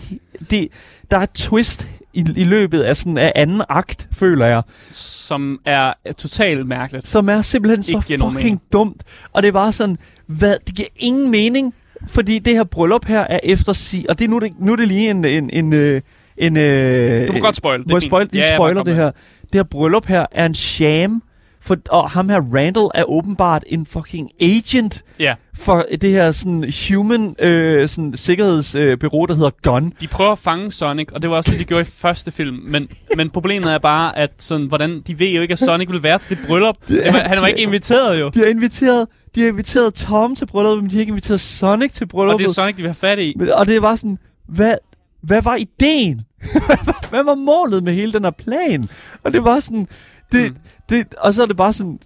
[SPEAKER 1] det, der er et twist i, i løbet af sådan af anden akt, føler jeg,
[SPEAKER 2] Som er, totalt mærkeligt.
[SPEAKER 1] som er simpelthen så
[SPEAKER 2] Ikke nogen
[SPEAKER 1] fucking dumt. Og det er bare sådan, hvad, det giver ingen mening, fordi det her bryllup her er efter sig, og det er nu, det, nu er det lige en, en, en, øh, en øh,
[SPEAKER 2] Du må godt spoil. Det
[SPEAKER 1] må
[SPEAKER 2] er
[SPEAKER 1] jeg spoil, ja, spoiler det her. Det her bryllup her er en sham, for, og ham her Randall er åbenbart en fucking agent
[SPEAKER 2] Ja,
[SPEAKER 1] for det her sådan human øh, sådan sikkerhedsbyrå, der hedder Gun.
[SPEAKER 2] de prøver at fange Sonic, og det var også det, de gjorde i første film. Men, men problemet er bare, at sådan, hvordan, de ved jo ikke, at Sonic vil være til det bryllup. Det,
[SPEAKER 1] er-
[SPEAKER 2] han var ikke inviteret jo.
[SPEAKER 1] De har inviteret, de har inviteret Tom til brylluppet, men de har ikke inviteret Sonic til
[SPEAKER 2] Og
[SPEAKER 1] brylluppet.
[SPEAKER 2] det er Sonic, de vil have fat i.
[SPEAKER 1] Men- Og det var sådan, hvad, hvad var ideen? hvad var målet med hele den her plan? Og det var sådan, det,
[SPEAKER 2] Mm.
[SPEAKER 1] det, og så er det bare sådan,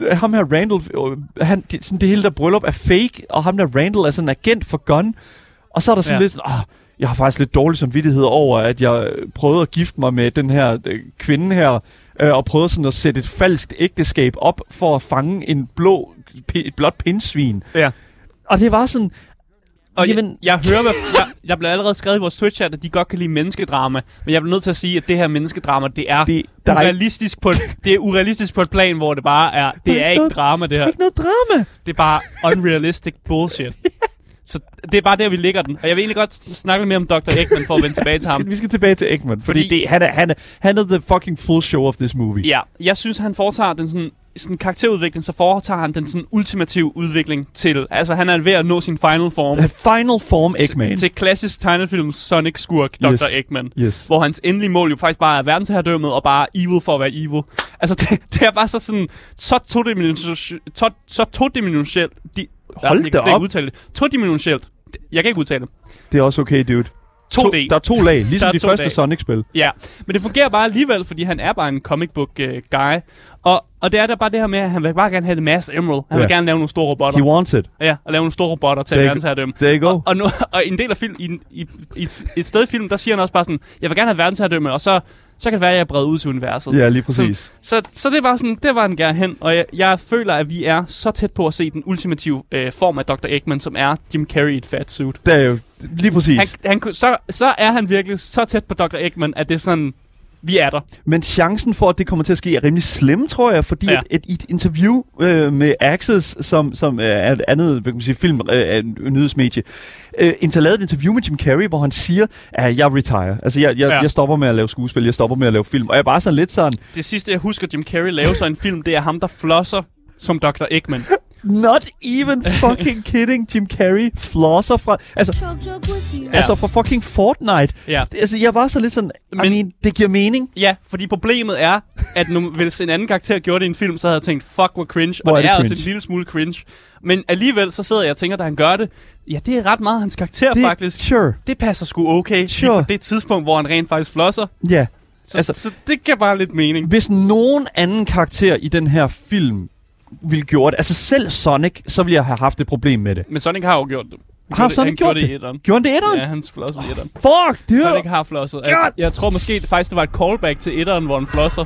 [SPEAKER 1] øh, ham her Randall, øh, han, det, sådan, det hele der bryllup er fake, og ham der Randall er sådan en agent for Gun. Og så er der sådan
[SPEAKER 2] Ja.
[SPEAKER 1] lidt sådan, ah, jeg har faktisk lidt dårlig samvittighed over, at jeg øh, prøvede at gifte mig med den her øh, kvinde her, øh, og prøvede sådan at sætte et falsk ægteskab op for at fange en blå, pi- et blåt pindsvin.
[SPEAKER 2] Ja.
[SPEAKER 1] Og det var sådan,
[SPEAKER 2] Og
[SPEAKER 1] Jamen-
[SPEAKER 2] jeg, jeg hører, hvad, jeg, jeg blev allerede skrevet i vores Twitch-chat, at de godt kan lide menneskedrama. Men jeg bliver nødt til at sige, at det her menneskedrama, det er,
[SPEAKER 1] det, der er ikke,
[SPEAKER 2] urealistisk, på et, det er urealistisk på et plan, hvor det bare er,
[SPEAKER 1] Der
[SPEAKER 2] det
[SPEAKER 1] er
[SPEAKER 2] er
[SPEAKER 1] ikke
[SPEAKER 2] drama, det
[SPEAKER 1] der er
[SPEAKER 2] her.
[SPEAKER 1] ikke noget drama.
[SPEAKER 2] Det er bare unrealistic bullshit. Så det er bare der, vi ligger den. Og jeg vil egentlig godt snakke lidt mere om Dr. Eggman for at vende tilbage til
[SPEAKER 1] Vi
[SPEAKER 2] ham.
[SPEAKER 1] skal, vi skal tilbage til Eggman, fordi,
[SPEAKER 2] Fordi-
[SPEAKER 1] fordi det, han, er, han, er, han er the fucking full show of this movie.
[SPEAKER 2] Ja, jeg synes, han foretager den sådan sådan karakterudvikling, så foretager han den sådan ultimative udvikling til, altså han er ved at nå sin final form.
[SPEAKER 1] The final form Eggman.
[SPEAKER 2] Til klassisk tegnefilm Sonic Skurk, Dr.
[SPEAKER 1] Yes.
[SPEAKER 2] Eggman.
[SPEAKER 1] Yes.
[SPEAKER 2] Hvor hans endelige mål jo faktisk bare er verdensherredømmet og bare evil for at være evil. Altså det, det er bare så sådan, så todimensionelt, så, så todimensionelt, de,
[SPEAKER 1] Hold
[SPEAKER 2] jeg
[SPEAKER 1] da
[SPEAKER 2] slet ikke
[SPEAKER 1] op.
[SPEAKER 2] udtale det. Todimensionelt. Jeg kan ikke udtale det.
[SPEAKER 1] Det er også okay, dude.
[SPEAKER 2] 2D.
[SPEAKER 1] To, der er to lag, ligesom de første. Sonic-spil.
[SPEAKER 2] Ja, men det fungerer bare alligevel, fordi han er bare en comic book uh, guy. Og, og det er da bare det her med, at han vil bare gerne have det Mass Emerald. Han
[SPEAKER 1] Ja.
[SPEAKER 2] vil gerne lave nogle store robotter.
[SPEAKER 1] He wants it.
[SPEAKER 2] Ja, og lave nogle store robotter til
[SPEAKER 1] There you-
[SPEAKER 2] verdensherredømme.
[SPEAKER 1] there you go.
[SPEAKER 2] Og, og, nu, og en del af film, i, i, i, et sted i filmen, der siger han også bare sådan, jeg vil gerne have verdensherredømme, og så, så kan det være, at jeg er bredt ud til universet.
[SPEAKER 1] Ja, lige præcis.
[SPEAKER 2] Så, så, så det er bare sådan, det var han gerne hen, og jeg, jeg føler, at vi er så tæt på at se den ultimative øh, form af Dr. Eggman, som er Jim Carrey i et fat suit.
[SPEAKER 1] Det er jo lige præcis.
[SPEAKER 2] Han, han, så, så er han virkelig så tæt på Dr. Eggman, at det er sådan, vi er der.
[SPEAKER 1] Men chancen for, at det kommer til at ske, er rimelig slem, tror jeg, fordi
[SPEAKER 2] Ja.
[SPEAKER 1] i et interview øh, med Access, som, som øh, er et andet hvad kan man sige, film, øh, nyhedsmedie, øh, inter- lavede et interview med Jim Carrey, hvor han siger, at jeg retire. Altså, jeg, jeg,
[SPEAKER 2] Ja.
[SPEAKER 1] jeg stopper med at lave skuespil, jeg stopper med at lave film. Og jeg er bare sådan lidt sådan,
[SPEAKER 2] Det sidste, jeg husker Jim Carrey lave så en film, det er ham, der flosser som Dr. Eggman.
[SPEAKER 1] Not even fucking kidding, Jim Carrey flosser fra, altså.
[SPEAKER 2] Ja.
[SPEAKER 1] altså fra fucking Fortnite.
[SPEAKER 2] Ja.
[SPEAKER 1] Altså, jeg var så lidt sådan,
[SPEAKER 2] Men-
[SPEAKER 1] I mean, det giver mening.
[SPEAKER 2] Ja, fordi problemet er, at nu, hvis en anden karakter gjorde det i en film, så havde jeg tænkt, fuck, hvor cringe.
[SPEAKER 1] Hvor
[SPEAKER 2] og
[SPEAKER 1] er
[SPEAKER 2] det
[SPEAKER 1] det
[SPEAKER 2] er altså
[SPEAKER 1] cringe.
[SPEAKER 2] en lille smule cringe. Men alligevel, så sidder jeg og tænker, da han gør det, ja, det er ret meget hans karakter
[SPEAKER 1] Det,
[SPEAKER 2] faktisk.
[SPEAKER 1] Sure,
[SPEAKER 2] Det passer sgu okay, lige
[SPEAKER 1] Sure.
[SPEAKER 2] på det tidspunkt, hvor han rent faktisk flosser.
[SPEAKER 1] ja.
[SPEAKER 2] Så, altså,
[SPEAKER 1] Altså-
[SPEAKER 2] så det giver bare lidt mening.
[SPEAKER 1] Hvis nogen anden karakter i den her film ville gjort altså selv Sonic, så ville jeg have haft et problem med det.
[SPEAKER 2] Men Sonic har jo gjort det. Han
[SPEAKER 1] Har
[SPEAKER 2] gjorde
[SPEAKER 1] Sonic gjort
[SPEAKER 2] det? i
[SPEAKER 1] det?
[SPEAKER 2] etteren.
[SPEAKER 1] Gjorde han det i etteren?
[SPEAKER 2] Ja, han flossede i etteren.
[SPEAKER 1] Fuck, det
[SPEAKER 2] Sonic har flosset. Jeg, jeg tror måske det faktisk, det var et callback til etteren, hvor han flosser.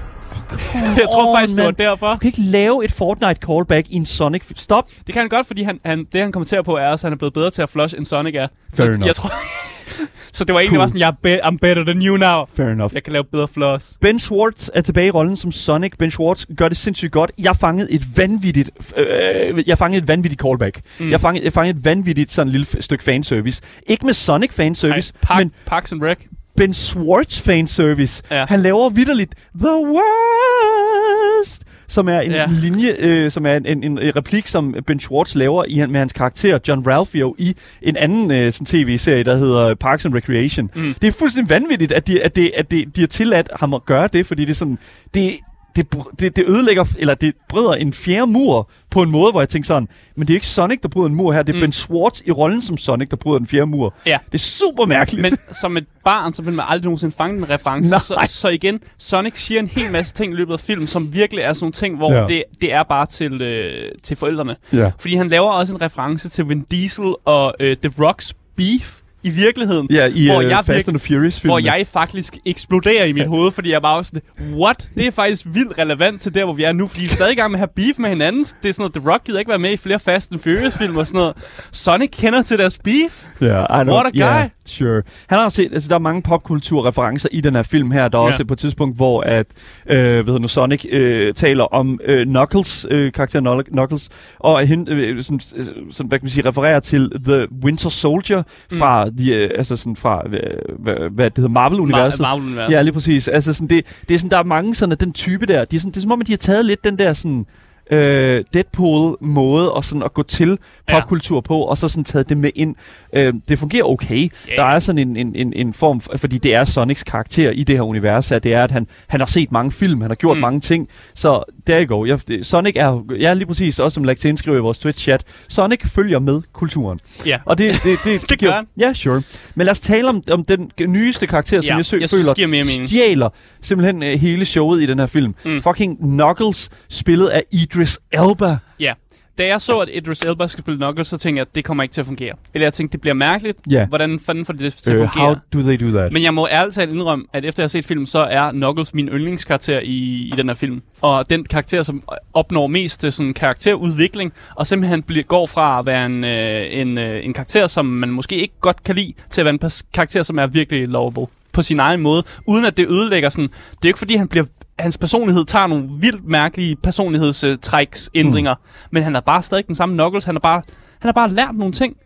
[SPEAKER 2] jeg tror
[SPEAKER 1] on,
[SPEAKER 2] faktisk, det var
[SPEAKER 1] man.
[SPEAKER 2] derfor.
[SPEAKER 1] Du kan ikke lave et Fortnite callback i en Sonic. Stop.
[SPEAKER 2] Det kan han godt, fordi han, han, det han kommenterer på er, at han er blevet bedre til at flush, end Sonic er. Så
[SPEAKER 1] Fair
[SPEAKER 2] jeg tror, så det var egentlig
[SPEAKER 1] Cool.
[SPEAKER 2] bare sådan, jeg be- I'm better than you now.
[SPEAKER 1] Fair enough.
[SPEAKER 2] Jeg kan lave bedre floss.
[SPEAKER 1] Ben Schwartz er tilbage i rollen som Sonic. Ben Schwartz gør det sindssygt godt. Jeg fangede et vanvittigt, øh, jeg fangede et vanvittigt callback.
[SPEAKER 2] Mm.
[SPEAKER 1] Jeg, fangede, jeg fangede et vanvittigt sådan lille f- stykke fanservice. Ikke med Sonic fanservice,
[SPEAKER 2] Park,
[SPEAKER 1] men
[SPEAKER 2] Parks and Rec.
[SPEAKER 1] Ben Schwartz fanservice.
[SPEAKER 2] Ja.
[SPEAKER 1] Han laver vidderligt The Worst, som er en
[SPEAKER 2] Ja.
[SPEAKER 1] linje, øh, som er en, en, en replik, som Ben Schwartz laver i, med hans karakter John Ralphio i en anden øh, sådan tv-serie, der hedder Parks and Recreation.
[SPEAKER 2] Mm.
[SPEAKER 1] Det er fuldstændig vanvittigt, at de, at, det, at de, de har tilladt ham at gøre det, fordi det er sådan, det, det, det, det ødelægger, eller det bryder en fjerde mur på en måde, hvor jeg tænker sådan, men det er ikke Sonic, der bryder en mur her, det er
[SPEAKER 2] Mm.
[SPEAKER 1] Ben Schwartz i rollen som Sonic, der bryder den fjerde mur.
[SPEAKER 2] Ja.
[SPEAKER 1] Det er super mærkeligt.
[SPEAKER 2] Men som et barn, så vil man aldrig nogensinde fange en reference.
[SPEAKER 1] Nej.
[SPEAKER 2] Så, så igen, Sonic siger en hel masse ting i løbet af filmen, som virkelig er sådan nogle ting, hvor
[SPEAKER 1] Ja.
[SPEAKER 2] det, det er bare til, øh, til forældrene.
[SPEAKER 1] ja.
[SPEAKER 2] Fordi han laver også en reference til Vin Diesel og øh, The Rock's beef i virkeligheden.
[SPEAKER 1] Ja, i
[SPEAKER 2] Hvor
[SPEAKER 1] uh,
[SPEAKER 2] jeg
[SPEAKER 1] Fast and Furious
[SPEAKER 2] Hvor jeg faktisk eksploderer i mit hoved, fordi jeg bare også sådan, what? Det er faktisk vildt relevant til der, hvor vi er nu, fordi vi er stadig i gang med at have beef med hinanden. Det er sådan noget, The Rock gider ikke være med i flere Fast and Furious film og sådan noget. Sonic kender til deres beef.
[SPEAKER 1] Ja, I know.
[SPEAKER 2] What a guy.
[SPEAKER 1] Yeah, sure. Han har set, altså der er mange popkulturreferencer i den her film her. Der er
[SPEAKER 2] Ja.
[SPEAKER 1] også på et tidspunkt, hvor at, øh, hedder nu, Sonic øh, taler om øh, Knuckles, øh, karakteren Knuck- Knuckles, og hen, øh, sådan, øh, sådan, hvad kan man sige, refererer til The Winter Soldier fra, mm. De, øh, altså sådan fra, øh, hvad, hvad det hedder, Marvel-universet.
[SPEAKER 2] Mar- Marvel-universet.
[SPEAKER 1] Ja, lige præcis. Altså sådan, det, det er sådan, der er mange sådan af den type der. De er sådan, det er som om, at de har taget lidt den der sådan øh, Deadpool-måde og sådan at gå til
[SPEAKER 2] Ja.
[SPEAKER 1] popkultur på, og så sådan taget det med ind. Øh, det fungerer okay.
[SPEAKER 2] Ja.
[SPEAKER 1] Der er sådan en, en, en, en form, f- fordi det er Sonics karakter i det her univers, at det er, at han, han har set mange film, han har gjort Mm. mange ting. Så der you go. Jeg, det, Sonic er, jeg er lige præcis også, som lagt til indskrive i vores Twitch-chat, Sonic følger med kulturen.
[SPEAKER 2] Ja.
[SPEAKER 1] Og det, det, det,
[SPEAKER 2] Det gør han.
[SPEAKER 1] Ja, sure. Men lad os tale om, om den nyeste karakter, som
[SPEAKER 2] Ja,
[SPEAKER 1] jeg, sø,
[SPEAKER 2] jeg
[SPEAKER 1] føler
[SPEAKER 2] det giver mere mening.
[SPEAKER 1] stjæler simpelthen øh, hele showet i den her film.
[SPEAKER 2] Mm.
[SPEAKER 1] Fucking Knuckles, spillet af Idris Elba.
[SPEAKER 2] Ja. Da jeg så, at Idris Elba skal spille Knuckles, så tænkte jeg, at det kommer ikke til at fungere. Eller jeg tænkte, det bliver mærkeligt.
[SPEAKER 1] Ja.
[SPEAKER 2] Hvordan fanden får det til at
[SPEAKER 1] Uh,
[SPEAKER 2] fungere?
[SPEAKER 1] how do they do that?
[SPEAKER 2] Men jeg må ærligt talt indrømme, at efter jeg har set filmen, så er Knuckles min yndlingskarakter i, i den her film. Og den karakter, som opnår mest øh, sådan karakterudvikling, og simpelthen bliver, går fra at være en, øh, en, øh, en karakter, som man måske ikke godt kan lide, til at være en karakter, som er virkelig lovable på sin egen måde, uden at det ødelægger sådan... Det er jo ikke fordi, han bliver hans personlighed tager nogle vildt mærkelige personlighedstræks ændringer, mm. men han er bare stadig den samme Knuckles. Han har bare, han har bare lært nogle ting,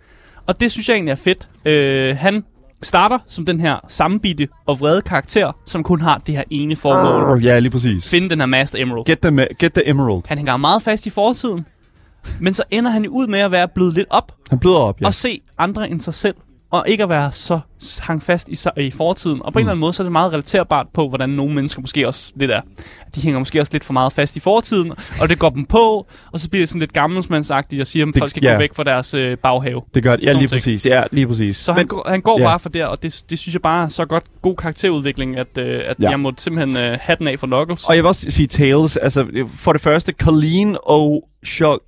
[SPEAKER 2] og det synes jeg egentlig er fedt. Øh, han starter som den her sammenbitte og vrede karakter, som kun har det her ene formål.
[SPEAKER 1] Ja, lige præcis.
[SPEAKER 2] Finde den her Master Emerald.
[SPEAKER 1] Get the, get the emerald.
[SPEAKER 2] Han hænger meget fast i fortiden. Men så ender han jo ud med at være blevet lidt op
[SPEAKER 1] Han bløder op, ja.
[SPEAKER 2] og se andre end sig selv. Og ikke at være så hang fast i, i fortiden. Og på mm. en eller anden måde, så er det meget relaterbart på, hvordan nogle mennesker måske også lidt er. De hænger måske også lidt for meget fast i fortiden, og det går dem på, og så bliver det sådan lidt gammelsmandsagtigt og siger, at
[SPEAKER 1] Det-
[SPEAKER 2] folk skal
[SPEAKER 1] ja.
[SPEAKER 2] gå væk fra deres øh, baghave.
[SPEAKER 1] Det gør det. Ja, lige
[SPEAKER 2] ting.
[SPEAKER 1] præcis. Ja, lige præcis.
[SPEAKER 2] Så han, går, han går
[SPEAKER 1] ja.
[SPEAKER 2] bare for der, og det, det synes jeg bare er så godt god karakterudvikling, at, øh, at
[SPEAKER 1] Ja.
[SPEAKER 2] jeg må simpelthen øh, have den af for Knuckles.
[SPEAKER 1] Og jeg vil også sige Tails, altså for det første, Colleen og Shock...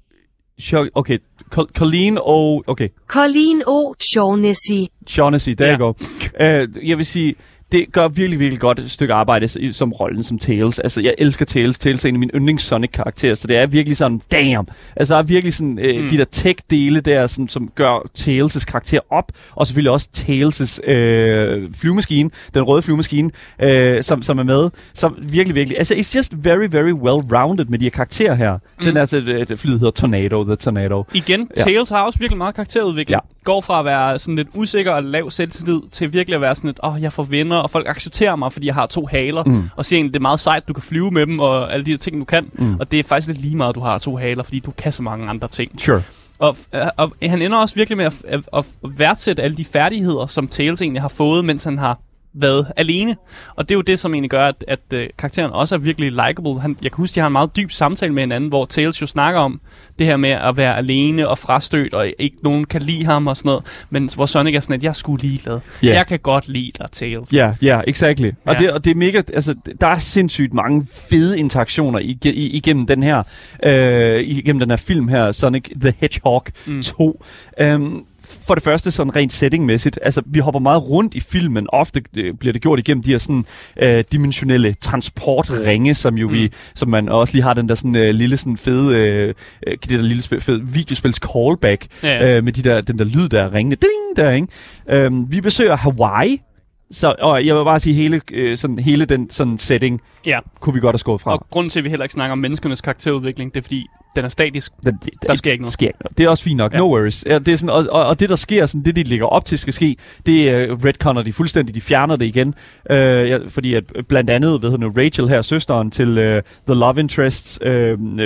[SPEAKER 1] Okay, Col- Colleen og... Okay,
[SPEAKER 6] Colleen O. Shaughnessy.
[SPEAKER 1] Shaughnessy, der
[SPEAKER 2] Ja.
[SPEAKER 1] ja. går. Uh, jeg vil sige, det gør virkelig, virkelig godt et stykke arbejde som rollen som Tails. Altså, jeg elsker Tails. Tails er en af mine yndlings Sonic-karakterer, så det er virkelig sådan, damn. Altså, der er virkelig sådan, øh, mm. de der tech-dele der, sådan, som gør Tails' karakter op, og selvfølgelig også Tails' øh, flyvemaskine, den røde flyvemaskine, øh, som, som er med. Så virkelig, virkelig, altså, it's just very, very well-rounded med de her karakterer her. Mm. Den er altså, flyet hedder Tornado, The Tornado.
[SPEAKER 2] Igen,
[SPEAKER 1] ja.
[SPEAKER 2] Tails har også virkelig meget karakterudvikling.
[SPEAKER 1] Ja.
[SPEAKER 2] Går fra at være sådan lidt usikker og lav selvtillid, til virkelig at være sådan lidt, åh, oh, jeg får venner, og folk accepterer mig, fordi jeg har to haler,
[SPEAKER 1] Mm.
[SPEAKER 2] mm. og siger egentlig, det er meget sejt, du kan flyve med dem, og alle de her ting, du kan.
[SPEAKER 1] Mm.
[SPEAKER 2] Og det er faktisk lidt lige meget, at du har to haler, fordi du kan så mange andre ting.
[SPEAKER 1] Sure.
[SPEAKER 2] Og, øh, og han ender også virkelig med at, at, at værdsætte alle de færdigheder, som Tails egentlig har fået, mens han har været alene. Og det er jo det, som egentlig gør, at, at uh, karakteren også er virkelig likable. Han, jeg kan huske, de har en meget dyb samtale med hinanden, hvor Tails jo snakker om det her med at være alene og frastødt, og ikke nogen kan lide ham og sådan noget. Men hvor Sonic er sådan, at jeg skulle ligeglad.
[SPEAKER 1] Ja.
[SPEAKER 2] Jeg kan godt lide dig, Tails.
[SPEAKER 1] Ja, ja, exactly. Ja. Og, det, og det er mega, altså, der er sindssygt mange fede interaktioner ig- igennem den her, øh, igennem den her film her, Sonic the Hedgehog mm.
[SPEAKER 2] Mm.
[SPEAKER 1] 2. Um, for det første sådan rent settingmæssigt, altså vi hopper meget rundt i filmen, ofte øh, bliver det gjort igennem de her sådan øh, dimensionelle transportringe, som jo mm. vi, som man også lige har den der sådan øh, lille sådan fede, øh, øh, det der lille spil, fede videospils callback,
[SPEAKER 2] Ja.
[SPEAKER 1] øh, med de der, den der lyd der ringende, ding der, ikke? Øhm, vi besøger Hawaii, så, og jeg vil bare sige, hele, øh, sådan, hele den sådan setting
[SPEAKER 2] ja.
[SPEAKER 1] kunne vi godt have skåret fra.
[SPEAKER 2] Og grunden til, at vi heller ikke snakker om menneskernes karakterudvikling, det er fordi, den er statisk.
[SPEAKER 1] Den, det,
[SPEAKER 2] Der sker ikke noget.
[SPEAKER 1] Sker ikke noget. Det er også fint nok. Ja. No worries. Ja, det er sådan, og, og, og, det, der sker, sådan, det de ligger op til skal ske, det er uh, retconner de fuldstændig. De fjerner det igen. Uh, ja, fordi at øh, blandt andet, hedder nu, Rachel her, søsteren til uh, The Love Interest uh, uh,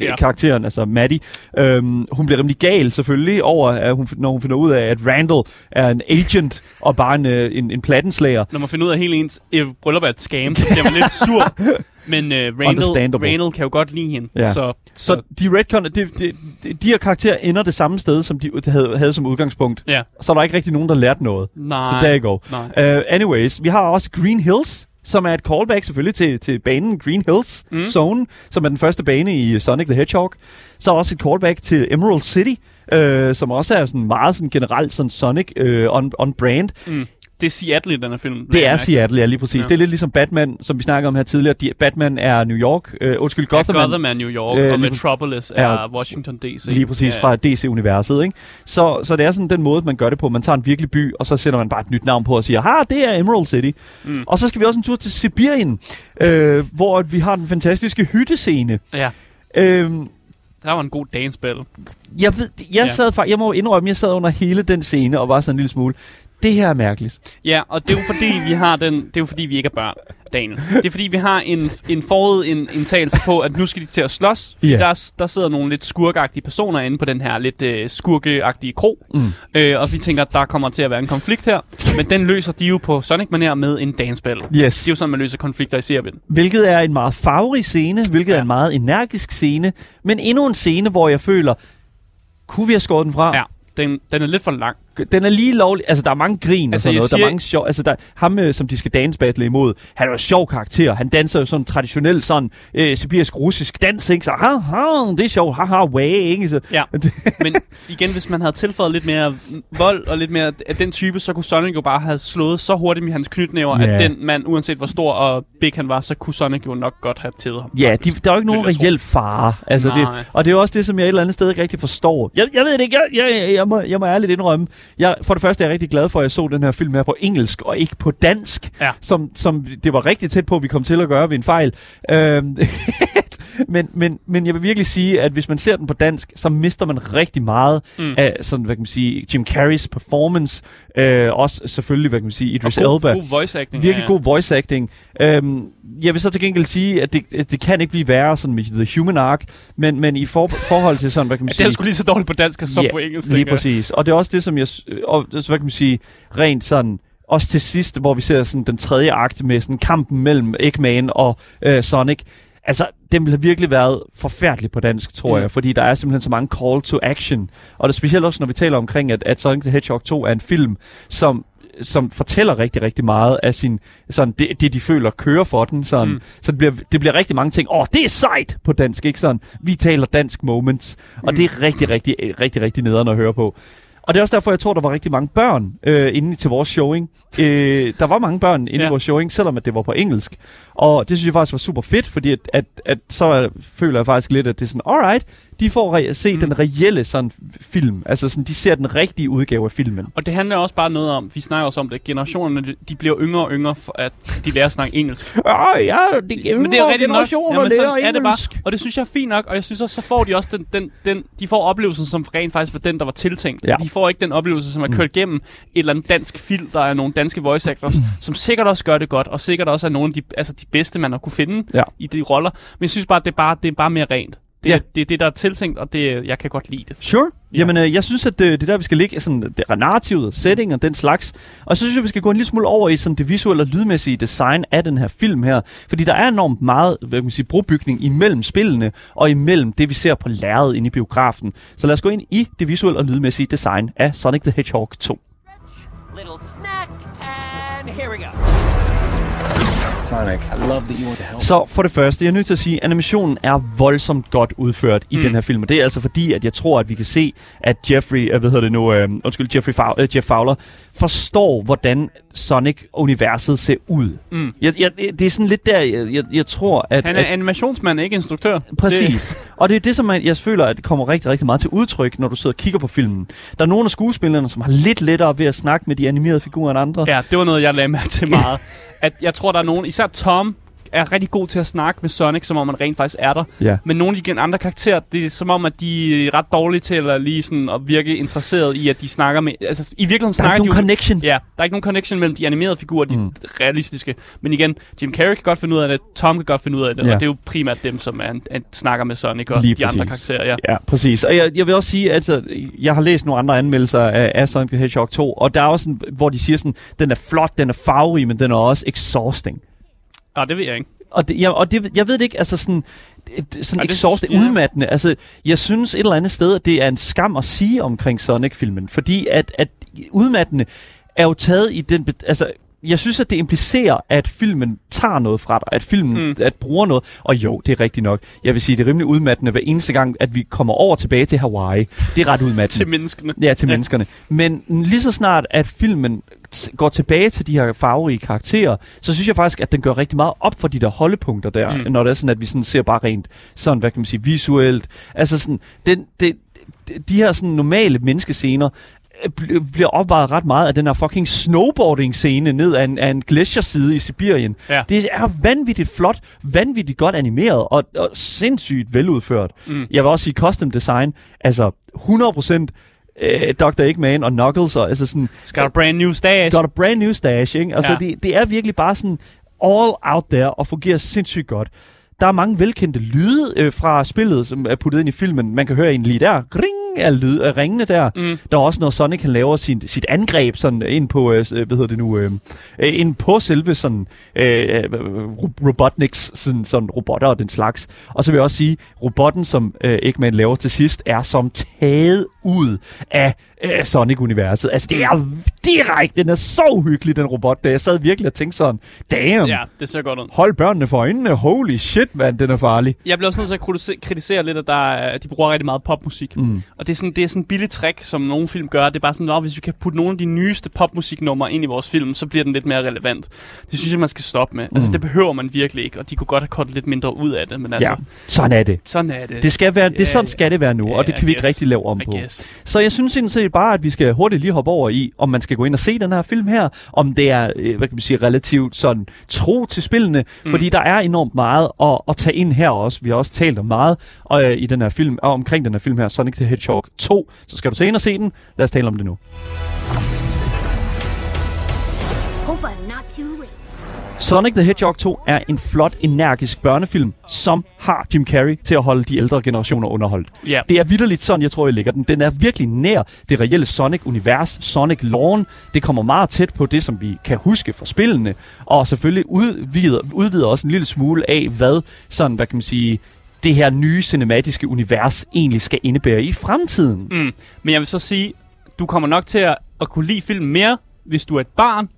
[SPEAKER 2] Ja.
[SPEAKER 1] karakteren, altså Maddie, um, hun bliver rimelig gal selvfølgelig over, at hun, når hun finder ud af, at Randall er en agent og bare en, uh, en, en plattenslager.
[SPEAKER 2] Når man finder ud af, at hele ens bryllup er et scam, så bliver man lidt sur. Men øh, Randall. Randall kan jo godt lide hende.
[SPEAKER 1] Ja.
[SPEAKER 2] Så,
[SPEAKER 1] Så de retconner, de, de, de, de her karakterer ender det samme sted, som de havde, havde som udgangspunkt.
[SPEAKER 2] ja.
[SPEAKER 1] Så er der ikke rigtig nogen, der lærte noget.
[SPEAKER 2] Nej.
[SPEAKER 1] Så you go.
[SPEAKER 2] Nej.
[SPEAKER 1] Uh, anyways, vi har også Green Hills, som er et callback selvfølgelig til, til banen Green Hills mm. Zone, som er den første bane i Sonic the Hedgehog. Så også et callback til Emerald City, uh, som også er sådan meget sådan generelt sådan Sonic uh, on, on brand.
[SPEAKER 2] Mm. Det er Seattle i den her film.
[SPEAKER 1] Det er Seattle, ja lige præcis. Ja. Det er lidt ligesom Batman, som vi snakkede om her tidligere. De, Batman er New York, uh, undskyld,
[SPEAKER 2] Gotham, ja, Gotham er New York,
[SPEAKER 1] Øh,
[SPEAKER 2] og Metropolis
[SPEAKER 1] Ja.
[SPEAKER 2] er Washington D.C.
[SPEAKER 1] Lige præcis
[SPEAKER 2] Ja.
[SPEAKER 1] fra DC-universet, ikke? Så, så det er sådan den måde, man gør det på. Man tager en virkelig by, og så sætter man bare et nyt navn på og siger, ha, det er Emerald City. Mm. Og så skal vi også en tur til Sibirien, øh, hvor vi har den fantastiske hyttescene.
[SPEAKER 2] Ja,
[SPEAKER 1] Øhm,
[SPEAKER 2] der var en god dance battle.
[SPEAKER 1] jeg, ved, jeg,
[SPEAKER 2] Ja.
[SPEAKER 1] sad, jeg må indrømme, jeg sad under hele den scene og var sådan en lille smule, det her er mærkeligt.
[SPEAKER 2] Ja, og det er jo fordi, vi har den, det er jo fordi, vi ikke er børn, Daniel. Det er fordi, vi har en, en forud en, en tagelse på, at nu skal de til at slås.
[SPEAKER 1] Ja.
[SPEAKER 2] der, der sidder nogle lidt skurkagtige personer inde på den her lidt øh, skurkeagtige kro.
[SPEAKER 1] Mm.
[SPEAKER 2] Øh, og vi tænker, at der kommer til at være en konflikt her. Men den løser de jo på Sonic-manér med en battle.
[SPEAKER 1] Yes.
[SPEAKER 2] Det er jo sådan, man løser konflikter i serien.
[SPEAKER 1] Hvilket er en meget farverig scene, hvilket ja. er en meget energisk scene, men endnu en scene, hvor jeg føler, kunne vi have skåret den fra?
[SPEAKER 2] Ja, den, den er lidt for lang.
[SPEAKER 1] Den er lige lovlig. Altså, der er mange grin
[SPEAKER 2] Altså,
[SPEAKER 1] og sådan noget. Der er
[SPEAKER 2] siger
[SPEAKER 1] mange sjov... Altså, der, ham, øh, som de skal dance battle imod, han er jo en sjov karakter. Han danser jo sådan traditionel sådan øh, sibirisk-russisk dans, ikke? Så, ha, ha, det er sjovt. Haha, way, ikke? Så,
[SPEAKER 2] Ja, men igen, hvis man havde tilføjet lidt mere vold og lidt mere af den type, så kunne Sonic jo bare have slået så hurtigt med hans knytnæver,
[SPEAKER 1] Ja.
[SPEAKER 2] at den mand, uanset hvor stor og big han var, så kunne Sonic jo nok godt have tædet ham.
[SPEAKER 1] ja, de, der er jo ikke nogen reel fare. Altså, det,
[SPEAKER 2] Nej.
[SPEAKER 1] og det er jo også det, som jeg et eller andet sted ikke rigtig forstår. Jeg, jeg ved det ikke. Jeg, jeg, jeg, jeg, må, jeg må ærligt indrømme. Jeg, for det første er jeg rigtig glad for, at jeg så den her film her på engelsk, og ikke på dansk.
[SPEAKER 2] Ja.
[SPEAKER 1] Som, som det var rigtig tæt på, at vi kom til at gøre ved en fejl. Øhm, men, men, men jeg vil virkelig sige, at hvis man ser den på dansk, så mister man rigtig meget mm. af sådan, hvad kan man sige, Jim Carreys performance. Øh, også selvfølgelig, hvad kan man sige, Idris
[SPEAKER 2] Og god,
[SPEAKER 1] Elba.
[SPEAKER 2] god voice acting.
[SPEAKER 1] Virkelig
[SPEAKER 2] ja,
[SPEAKER 1] god voice acting. Øhm, jeg vil så til gengæld sige, at det, det kan ikke blive værre sådan med The Human Arc, men, men i for, forhold til sådan, hvad kan man
[SPEAKER 2] Ja,
[SPEAKER 1] sige...
[SPEAKER 2] det er sgu lige så dårligt på dansk som
[SPEAKER 1] Ja,
[SPEAKER 2] på engelsk.
[SPEAKER 1] Lige præcis. Og det er også det, som jeg... Og, hvad kan man sige? Rent sådan... Også til sidst, hvor vi ser sådan den tredje akt med sådan kampen mellem Eggman og øh, Sonic. Altså, den har virkelig været forfærdelig på dansk, tror
[SPEAKER 2] Mm.
[SPEAKER 1] jeg, fordi der er simpelthen så mange call to action. Og det er specielt også, når vi taler omkring, at, at Sonic the Hedgehog 2 er en film, som som fortæller rigtig, rigtig meget af sin, sådan det, det de føler kører for den. Sådan.
[SPEAKER 2] Mm.
[SPEAKER 1] Så det bliver, det bliver rigtig mange ting. Åh, oh, det er sejt på dansk, ikke sådan? Vi taler dansk moments. Og
[SPEAKER 2] Mm.
[SPEAKER 1] det er rigtig, rigtig, rigtig, rigtig nederen at høre på. Og det er også derfor, jeg tror, der var rigtig mange børn øh, inde til vores showing. Øh, der var mange børn inde
[SPEAKER 2] Ja.
[SPEAKER 1] ja. i vores showing, selvom at det var på engelsk. Og det synes jeg faktisk var super fedt, fordi at, at, at så føler jeg faktisk lidt, at det er sådan, alright, de får re- se
[SPEAKER 2] Mm.
[SPEAKER 1] den reelle sådan film. Altså sådan, de ser den rigtige udgave af filmen.
[SPEAKER 2] Og det handler også bare noget om, vi snakker også om det, generationerne, de- de bliver yngre og yngre, for at de lærer at snakke engelsk.
[SPEAKER 1] Åh, ja, det
[SPEAKER 2] Men det er rigtigt nok. Jamen, sådan er det bare. Og det synes jeg er fint nok, og jeg synes også, så får de også den, den, den de får oplevelsen, som rent faktisk var den, der var tiltænkt.
[SPEAKER 1] Ja.
[SPEAKER 2] De får ikke den oplevelse, som er kørt igennem et eller andet dansk film, der er nogle danske voice actors, som sikkert også gør det godt, og sikkert også er nogle af de, altså de bedste, man har kunne finde
[SPEAKER 1] Ja.
[SPEAKER 2] i de roller. Men jeg synes bare, det er bare, det er bare mere rent. Det,
[SPEAKER 1] Ja.
[SPEAKER 2] det er det, der er tiltænkt, og det, jeg kan godt lide det.
[SPEAKER 1] Sure. Jamen, øh, jeg synes, at øh, det, det der, vi skal ligge, sådan det er narrativet, setting og den slags. Og så synes jeg, vi skal gå en lille smule over i sådan det visuelle og lydmæssige design af den her film her. Fordi der er enormt meget, hvad kan man sige, brobygning imellem spillene og imellem det, vi ser på lærredet inde i biografen. Så lad os gå ind i det visuelle og lydmæssige design af Sonic the Hedgehog 2.
[SPEAKER 4] Little snack, and here we go.
[SPEAKER 5] Sonic, I love that you want to help.
[SPEAKER 1] Så for det første, jeg er nødt til at sige, at animationen er voldsomt godt udført i
[SPEAKER 2] Mm.
[SPEAKER 1] den her film. Og det er altså fordi, at jeg tror, at vi kan se, at Jeffrey, øh, hvad hedder det nu, øh, undskyld, Jeffrey Faw- øh, Jeff Fowler, forstår, hvordan Sonic-universet ser ud.
[SPEAKER 2] Mm.
[SPEAKER 1] Jeg, jeg, det er sådan lidt der, jeg, jeg, jeg tror, at...
[SPEAKER 2] Han er
[SPEAKER 1] at
[SPEAKER 2] animationsmand, ikke instruktør.
[SPEAKER 1] Præcis. Og det er det, som man, jeg føler, at det kommer rigtig, rigtig meget til udtryk, når du sidder og kigger på filmen. Der er nogle af skuespillerne, som har lidt lettere ved at snakke med de animerede figurer end andre.
[SPEAKER 2] Ja, det var noget, jeg lagde mærke til meget. at jeg tror, der er nogen, især Tom, er rigtig god til at snakke med Sonic, som om man rent faktisk er der.
[SPEAKER 1] Ja.
[SPEAKER 2] Men nogle af de andre karakterer, det er som om, at de er ret dårlige til at, lige sådan, at virke interesseret i, at de snakker med... Altså, i virkeligheden
[SPEAKER 1] Der er
[SPEAKER 2] snakker
[SPEAKER 1] ikke
[SPEAKER 2] de
[SPEAKER 1] nogen connection.
[SPEAKER 2] Ja, der er ikke nogen connection mellem de animerede figurer og de
[SPEAKER 1] Mm.
[SPEAKER 2] realistiske. Men igen, Jim Carrey kan godt finde ud af det, Tom kan godt finde ud af det,
[SPEAKER 1] Ja.
[SPEAKER 2] og det er jo primært dem, som er, er, snakker med Sonic og
[SPEAKER 1] Lige
[SPEAKER 2] de andre
[SPEAKER 1] præcis.
[SPEAKER 2] karakterer. Ja.
[SPEAKER 1] Ja, præcis. Og jeg, jeg vil også sige, at altså, jeg har læst nogle andre anmeldelser af, af Sonic the Hedgehog 2, og der er også sådan, hvor de siger sådan, den er flot, den er farverig, men den er også exhausting.
[SPEAKER 2] Og det ved jeg ikke.
[SPEAKER 1] Og, det, jeg, og det, jeg ved det ikke, altså sådan, et- sådan
[SPEAKER 2] Ej, det
[SPEAKER 1] exhausting,
[SPEAKER 2] synes- ja.
[SPEAKER 1] udmattende. Altså, jeg synes et eller andet sted, at det er en skam at sige omkring Sonic-filmen, fordi at, at udmattende er jo taget i den... Altså, jeg synes, at det implicerer, at filmen tager noget fra dig, at filmen
[SPEAKER 2] Mm.
[SPEAKER 1] at bruger noget. Og jo, det er rigtigt nok. Jeg vil sige, det er rimelig udmattende hver eneste gang, at vi kommer over tilbage til Hawaii. Det er ret udmattende.
[SPEAKER 2] Til menneskene.
[SPEAKER 1] Ja, til
[SPEAKER 2] Ja.
[SPEAKER 1] menneskerne. Men lige så snart, at filmen går tilbage til de her farverige karakterer, så synes jeg faktisk, at den gør rigtig meget op for de der holdepunkter der,
[SPEAKER 2] Mm.
[SPEAKER 1] når det er sådan, at vi sådan ser bare rent sådan, hvad kan man sige, visuelt. Altså sådan, den, det, de her sådan normale menneskescener, bliver opvejet ret meget af den her fucking snowboarding-scene ned af en, af en glacierside i Sibirien.
[SPEAKER 2] Ja.
[SPEAKER 1] Det er vanvittigt flot, vanvittigt godt animeret og, og sindssygt veludført.
[SPEAKER 2] Mm.
[SPEAKER 1] Jeg vil også sige custom design, altså 100% øh, Dr. Eggman og Knuckles, og altså sådan,
[SPEAKER 2] Skal der brand new stash?
[SPEAKER 1] got a brand new stash, ikke? Altså,
[SPEAKER 2] ja.
[SPEAKER 1] det, det er virkelig bare sådan all out there og fungerer sindssygt godt. Der er mange velkendte lyde øh, fra spillet, som er puttet ind i filmen. Man kan høre en lige der. Gring af, lyd, af ringene der.
[SPEAKER 2] Mm.
[SPEAKER 1] Der er også, når Sonic kan lave sin, sit angreb sådan ind på, øh, hvad hedder det nu, øh, øh, ind på selve sådan, øh, øh, ro- Robotniks sådan, sådan robotter og den slags. Og så vil jeg også sige, robotten, som øh, Eggman laver til sidst, er som taget ud af øh, Sonic-universet. Altså, det er direkte, den er så uhyggelig, den robot der. Jeg sad virkelig og tænkte sådan, damn,
[SPEAKER 2] Ja, det ser godt ud.
[SPEAKER 1] hold børnene for øjnene, holy shit, mand, den er farlig.
[SPEAKER 2] Jeg bliver også nødt til at kritisere- lidt, at, der, er- at de bruger rigtig meget popmusik.
[SPEAKER 1] Mm.
[SPEAKER 2] Og det er sådan det er sådan en billig trick, som nogle film gør. Det er bare sådan, at hvis vi kan putte nogle af de nyeste popmusiknumre ind i vores film, så bliver den lidt mere relevant. Det synes jeg, man skal stoppe med. Altså,
[SPEAKER 1] Mm.
[SPEAKER 2] det behøver man virkelig ikke, og de kunne godt have kortet lidt mindre ud af det. Men altså,
[SPEAKER 1] Ja, sådan er det.
[SPEAKER 2] sådan er det.
[SPEAKER 1] Det skal være, det sådan skal det være nu, og det kan vi ikke
[SPEAKER 2] guess.
[SPEAKER 1] rigtig lave om
[SPEAKER 2] I
[SPEAKER 1] på.
[SPEAKER 2] guess.
[SPEAKER 7] Yes.
[SPEAKER 1] Så jeg synes sådan set bare, at vi skal hurtigt lige hoppe over i, om man skal gå ind og se den her film her, om det er, øh, hvad kan man sige, relativt sådan tro til spillene, mm. fordi der er enormt meget at, at tage ind her også. Vi har også talt om meget og, øh, i den her film, og omkring den her film her, Sonic the Hedgehog 2. Så skal du se ind og se den. Lad os tale om det nu. Sonic the Hedgehog 2 er en flot, energisk børnefilm, som har Jim Carrey til at holde de ældre generationer underholdt.
[SPEAKER 2] Ja.
[SPEAKER 1] Det er vidderligt sådan, jeg tror, jeg lægger den. Den er virkelig nær det reelle Sonic-univers, Sonic Lawn. Det kommer meget tæt på det, som vi kan huske fra spillene, og selvfølgelig udvider, udvider også en lille smule af, hvad sådan, hvad kan man sige, det her nye cinematiske univers egentlig skal indebære i fremtiden.
[SPEAKER 2] Mm. Men jeg vil så sige, du kommer nok til at, at kunne lide film mere, hvis du er et barn,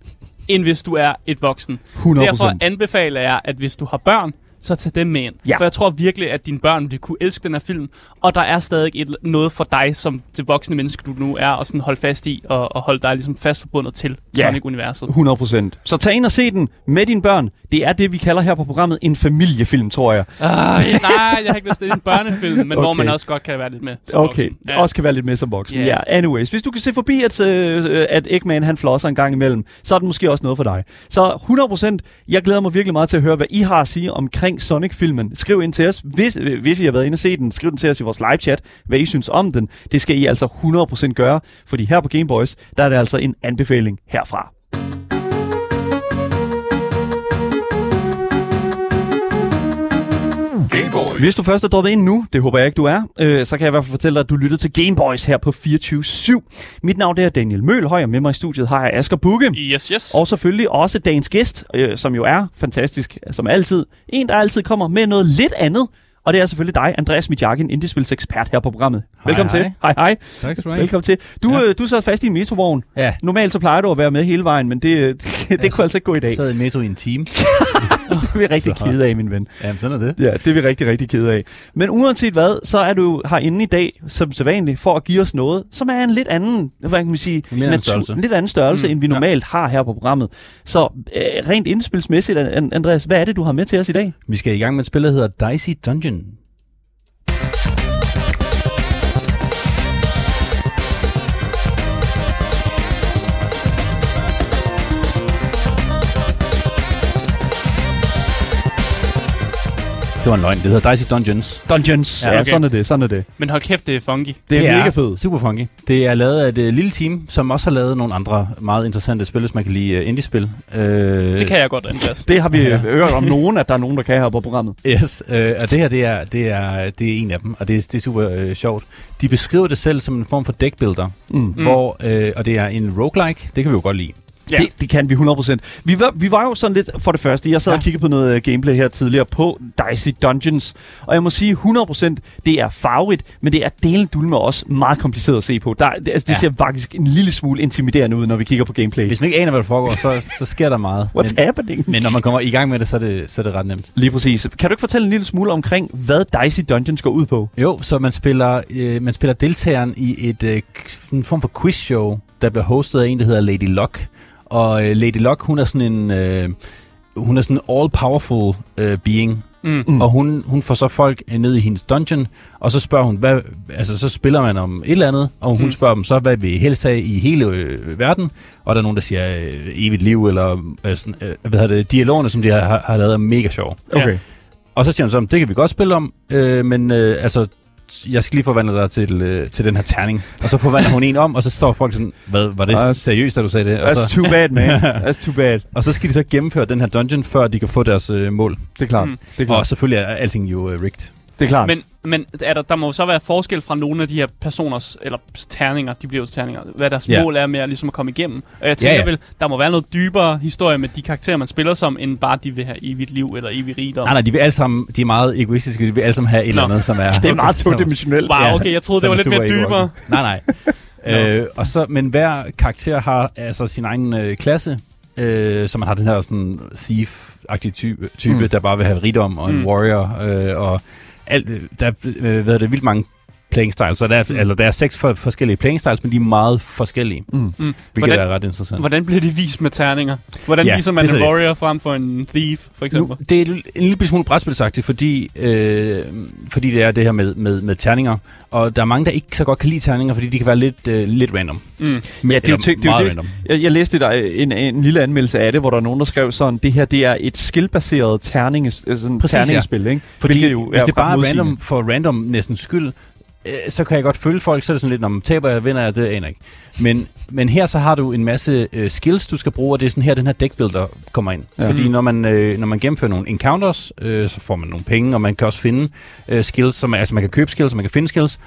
[SPEAKER 2] end hvis du er et voksen.
[SPEAKER 1] 100%.
[SPEAKER 2] Derfor anbefaler jeg, at hvis du har børn, så tag dem med ind.
[SPEAKER 1] Ja.
[SPEAKER 2] For jeg tror virkelig, at dine børn vil kunne elske den her film, og der er stadig et, noget for dig, som det voksne menneske, du nu er, og sådan holde fast i, og, og holde dig ligesom fastforbundet til
[SPEAKER 1] Ja.
[SPEAKER 2] Sonic-universet.
[SPEAKER 1] 100%. Så tag ind og se den med dine børn. Det er det, vi kalder her på programmet en familiefilm, tror jeg.
[SPEAKER 2] Ja, nej, jeg har ikke lyst til en børnefilm, men okay. hvor man også godt kan være lidt med som
[SPEAKER 1] Okay,
[SPEAKER 2] voksen.
[SPEAKER 1] ja. også kan være lidt med som voksen. Ja,
[SPEAKER 2] Ja.
[SPEAKER 1] yeah. anyways. Hvis du kan se forbi, at, øh, at Eggman han flosser en gang imellem, så er det måske også noget for dig. Så 100%, jeg glæder mig virkelig meget til at høre, hvad I har at sige omkring Sonic-filmen. Skriv ind til os, hvis, hvis I har været inde og se den. Skriv den til os i vores live-chat, hvad I synes om den. Det skal I altså 100% gøre, fordi her på Gameboys, der er det altså en anbefaling herfra. Hvis du først er droppet ind nu, det håber jeg ikke, du er, øh, så kan jeg i hvert fald fortælle dig, at du lytter til Gameboys her på 24-7. Mit navn det er Daniel Mølhøj, og med mig i studiet har jeg Asger Bukke.
[SPEAKER 2] Yes, yes.
[SPEAKER 1] Og selvfølgelig også dagens gæst, øh, som jo er fantastisk, som altid. En, der altid kommer med noget lidt andet. Og det er selvfølgelig dig, Andreas Midjakin, Indiespils ekspert her på programmet.
[SPEAKER 7] Hej,
[SPEAKER 1] Velkommen
[SPEAKER 7] hej.
[SPEAKER 1] til. Hej, hej.
[SPEAKER 7] Tak skal du have.
[SPEAKER 1] Velkommen til. Du,
[SPEAKER 7] Ja.
[SPEAKER 1] øh, du sad fast i en metrovogn.
[SPEAKER 7] Ja.
[SPEAKER 1] Normalt så plejer du at være med hele vejen, men det, øh, det, det kunne altså ikke gå i dag.
[SPEAKER 7] Jeg sad i metro i en time.
[SPEAKER 1] Det er vi rigtig
[SPEAKER 7] Så-
[SPEAKER 1] kede af, min ven.
[SPEAKER 7] Jamen, sådan er det.
[SPEAKER 1] Ja, det er vi rigtig, rigtig kede af. Men uanset hvad, så er du herinde i dag, som sædvanligt, for at give os noget, som er en lidt anden, hvad kan man sige,
[SPEAKER 7] En lidt anden størrelse.
[SPEAKER 1] en lidt anden størrelse, mm, end vi
[SPEAKER 7] ja.
[SPEAKER 1] normalt har her på programmet. Så øh, rent indspilsmæssigt, An- Andreas, hvad er det, du har med til os i dag?
[SPEAKER 7] Vi skal i gang med et spil, der hedder Dicey Dungeon. Var en løgn. Det hedder Dicey Dungeons.
[SPEAKER 1] Dungeons. Ja,
[SPEAKER 2] Ja,
[SPEAKER 1] ja
[SPEAKER 2] okay.
[SPEAKER 1] sådan er det, sådan er det.
[SPEAKER 2] Men hold kæft, det er funky.
[SPEAKER 1] Det er mega fedt.
[SPEAKER 7] super funky. Det er lavet af et uh, lille team, som også har lavet nogle andre meget interessante spil, hvis man kan lide uh, indie-spil. Uh,
[SPEAKER 2] Det kan jeg godt, Andreas.
[SPEAKER 1] Det har vi ja. hørt om nogen, at der er nogen, der kan her på programmet.
[SPEAKER 7] Yes, øh, og det her, det er, det er, det er en af dem, og det er, det er super øh, sjovt. De beskriver det selv som en form for deckbuilder,
[SPEAKER 1] Mm.
[SPEAKER 7] mm. hvor, øh, og det er en roguelike, det kan vi jo godt lide.
[SPEAKER 2] Ja.
[SPEAKER 1] Det, det kan vi 100%. Vi var, vi var jo sådan lidt, for det første, jeg sad ja. og kiggede på noget øh, gameplay her tidligere på Dicey Dungeons, og jeg må sige 100%, det er farverigt, men det er delen dulme også meget kompliceret at se på. Der, det, altså, det
[SPEAKER 7] Ja.
[SPEAKER 1] ser faktisk en lille smule intimiderende ud, når vi kigger på gameplay.
[SPEAKER 7] Hvis man ikke aner, hvad der foregår, så, så sker der meget.
[SPEAKER 1] What's
[SPEAKER 7] men,
[SPEAKER 1] happening?
[SPEAKER 7] men når man kommer i gang med det, så er det, så er det ret nemt.
[SPEAKER 1] Lige præcis. Kan du ikke fortælle en lille smule omkring, hvad Dicey Dungeons går ud på?
[SPEAKER 7] Jo, så man spiller, øh, man spiller deltageren i et øh, en form for quizshow, der bliver hostet af en, der hedder Lady Luck. Og øh, Lady Luck, hun er sådan en... Øh, hun er sådan en all-powerful øh, being,
[SPEAKER 2] Mm.
[SPEAKER 1] Mm.
[SPEAKER 7] Og hun, hun får så folk øh, ned i hendes dungeon, og så spørger hun, hvad, altså så spiller man om et eller andet, og hun
[SPEAKER 2] Mm.
[SPEAKER 7] spørger dem så, hvad vil I helst have i hele øh, verden? Og der er nogen, der siger øh, evigt liv, eller øh, sådan, øh, hvad hedder det, dialogerne, som de har, har lavet, er mega sjove.
[SPEAKER 1] Okay.
[SPEAKER 7] Og så siger hun så, det kan vi godt spille om, øh, men øh, altså, jeg skal lige forvandle dig til, øh, til den her terning. Og så forvandler hun en om, og så står folk sådan, hvad, var det
[SPEAKER 1] Ah,
[SPEAKER 7] seriøst, da du sagde det? Og
[SPEAKER 1] That's
[SPEAKER 7] så,
[SPEAKER 1] too bad, man. That's too bad.
[SPEAKER 7] og så skal de så gennemføre den her dungeon, før de kan få deres øh, mål.
[SPEAKER 1] Det er klart.
[SPEAKER 2] Mm.
[SPEAKER 1] Det er
[SPEAKER 7] Og
[SPEAKER 1] klart.
[SPEAKER 7] selvfølgelig er alting jo øh, rigged.
[SPEAKER 1] Det er klart.
[SPEAKER 2] Men, men er der, der må jo så være forskel fra nogle af de her personers, eller terninger, de bliver jo terninger, hvad deres
[SPEAKER 7] Ja.
[SPEAKER 2] mål er med at, ligesom at komme igennem. Og jeg tænker
[SPEAKER 7] Ja, ja.
[SPEAKER 2] vel, der må være noget dybere historie med de karakterer, man spiller som, end bare de vil have evigt liv eller evig rigdom.
[SPEAKER 7] Nej, nej, de vil alle sammen, de er meget egoistiske, de vil alle sammen have et eller
[SPEAKER 2] Nå.
[SPEAKER 7] andet, som er...
[SPEAKER 1] det er meget todimensionelt.
[SPEAKER 2] Wow, okay, jeg troede, det var lidt mere dybere.
[SPEAKER 7] Nej, nej. øh, og så, men hver karakter har altså sin egen øh, klasse, øh, så man har den her sådan thief-agtige type, type
[SPEAKER 1] Mm.
[SPEAKER 7] der bare vil have rigdom og en
[SPEAKER 2] Mm.
[SPEAKER 7] mm. warrior, øh, og alt, øh, der øh, er været det, vildt mange playing styles. Så der er, mm. eller, der er seks for, forskellige playing styles, men de er meget forskellige. Mm.
[SPEAKER 2] Mm.
[SPEAKER 7] Hvilket
[SPEAKER 2] Hvordan-
[SPEAKER 7] er ret interessant.
[SPEAKER 2] Hvordan bliver det vist med terninger? Hvordan
[SPEAKER 7] Ja,
[SPEAKER 2] viser man
[SPEAKER 7] det
[SPEAKER 2] en
[SPEAKER 7] det.
[SPEAKER 2] warrior frem for en thief, for eksempel?
[SPEAKER 7] Nu, det er en lille smule brætspilsagtigt, fordi, øh, fordi det er det her med, med, med terninger. Og der er mange, der ikke så godt kan lide terninger, fordi de kan være lidt, øh, lidt random.
[SPEAKER 2] Mm.
[SPEAKER 7] Men,
[SPEAKER 1] Ja, det er jo, det, det.
[SPEAKER 7] random.
[SPEAKER 1] Jeg, jeg læste der en, en lille anmeldelse af det, hvor der er nogen, der skrev sådan, det her det er et skillbaseret terninges, øh, sådan
[SPEAKER 7] Præcis, ja.
[SPEAKER 1] terningespil, ikke?
[SPEAKER 7] Fordi jo, hvis
[SPEAKER 1] er
[SPEAKER 7] det bare er random for random næsten skyld, så kan jeg godt følge folk, så er det sådan lidt, om taber jeg, vinder jeg, det aner jeg ikke. Men, men her så har du en masse øh, skills, du skal bruge, og det er sådan her, den her deckbuilder kommer ind.
[SPEAKER 1] Ja.
[SPEAKER 7] Fordi når man, øh, når man gennemfører nogle encounters, øh, så får man nogle penge, og man kan også finde øh, skills, som, altså man kan købe skills, og man kan finde skills,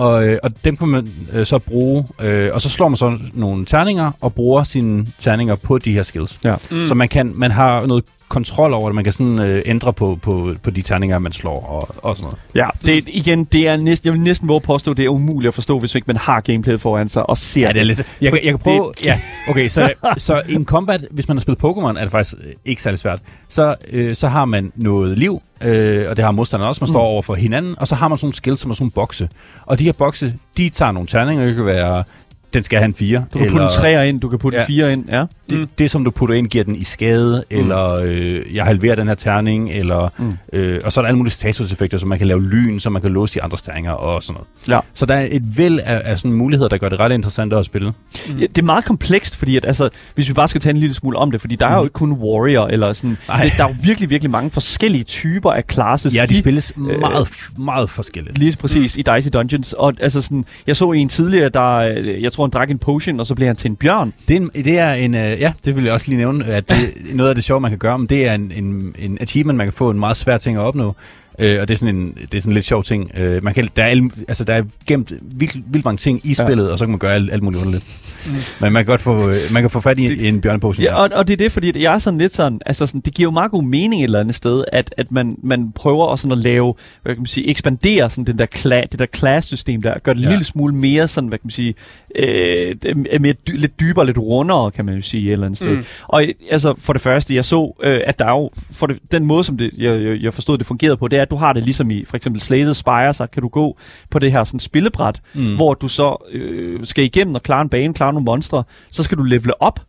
[SPEAKER 7] og, øh, og dem kan man øh, så bruge, øh, og så slår man så nogle terninger, og bruger sine terninger på de her skills.
[SPEAKER 1] Ja.
[SPEAKER 2] Mm.
[SPEAKER 7] Så man, kan, man har noget kontrol over det, man kan sådan øh, ændre på, på, på de terninger, man slår, og, og sådan noget.
[SPEAKER 1] Ja, det, igen, det er næsten, jeg vil næsten våge at påstå, det er umuligt at forstå, hvis ikke man har gameplayet foran sig og ser
[SPEAKER 7] Ja, det er lidt... Jeg, kan- jeg kan prøve...
[SPEAKER 1] Det-
[SPEAKER 7] ja, okay, så, så i en combat, hvis man har spillet Pokémon, er det faktisk øh, ikke særlig svært. Så, øh, så har man noget liv, øh, og det har modstanderen også. Man står over for hinanden, og så har man sådan nogle skills, som er sådan nogle bokse. Og de her bokse, de tager nogle terninger. Det kan være, den skal have en 4.
[SPEAKER 1] Du kan putte en træer ind, du kan putte
[SPEAKER 7] Ja.
[SPEAKER 1] en fire ind, ja.
[SPEAKER 7] det,
[SPEAKER 2] Mm.
[SPEAKER 7] det, som du putter ind, giver den i skade, mm. eller øh, jeg halverer den her terning, eller,
[SPEAKER 1] Mm.
[SPEAKER 7] mm. øh, og så er der alle mulige statuseffekter, så man kan lave lyn, så man kan låse de andre terninger og sådan noget.
[SPEAKER 1] Ja.
[SPEAKER 7] Så der er et væld af, af sådan muligheder, der gør det ret interessant at spille.
[SPEAKER 1] Ja, det er meget komplekst, fordi at, altså, hvis vi bare skal tage en lille smule om det, fordi der er jo ikke kun warrior, eller sådan,
[SPEAKER 7] Nej.
[SPEAKER 1] det, der er jo virkelig, virkelig mange forskellige typer af classes.
[SPEAKER 7] Ja, de
[SPEAKER 1] i-
[SPEAKER 7] spilles
[SPEAKER 1] øh,
[SPEAKER 7] meget, f- meget forskelligt.
[SPEAKER 1] Lige præcis mm. i Dicey Dungeons. Og altså sådan, jeg så en tidligere, der, øh, jeg tror, han drak en potion, og så blev han til en bjørn.
[SPEAKER 7] Det er, en, det er en, øh, ja, det vil jeg også lige nævne, at det, noget af det sjove, man kan gøre, men det er en, en, en achievement, man kan få en meget svær ting at opnå. Øh, og det er sådan en, det er sådan en lidt sjov ting. Øh, man kan, der, er, alle- altså, der er gemt vildt, vildt mange ting i spillet, og så kan man gøre alt, alt muligt underligt. Mm. Men man kan godt få, øh, man kan få fat i en bjørnepotion.
[SPEAKER 1] Ja, og, og det er det, fordi at jeg er sådan lidt sådan, altså sådan, det giver jo meget god mening et eller andet sted, at, at man, man prøver at, sådan at lave, hvad kan man sige, ekspandere sådan den der kla, det der class-system der, gør det en
[SPEAKER 7] Ja.
[SPEAKER 1] lille smule mere sådan, hvad kan man sige, øh, det er mere dy, lidt dybere, lidt rundere, kan man jo sige et eller andet sted.
[SPEAKER 2] Mm.
[SPEAKER 1] Og altså, for det første, jeg så, øh, at der er jo, for det, den måde, som det, jeg, jeg, jeg forstod, det fungerede på, det er, at du har det ligesom i, for eksempel Slay the Spire, så kan du gå på det her sådan spillebræt,
[SPEAKER 7] mm.
[SPEAKER 1] hvor du så øh, skal igennem og klare en bane, klare nogle monstre, så skal du levele op,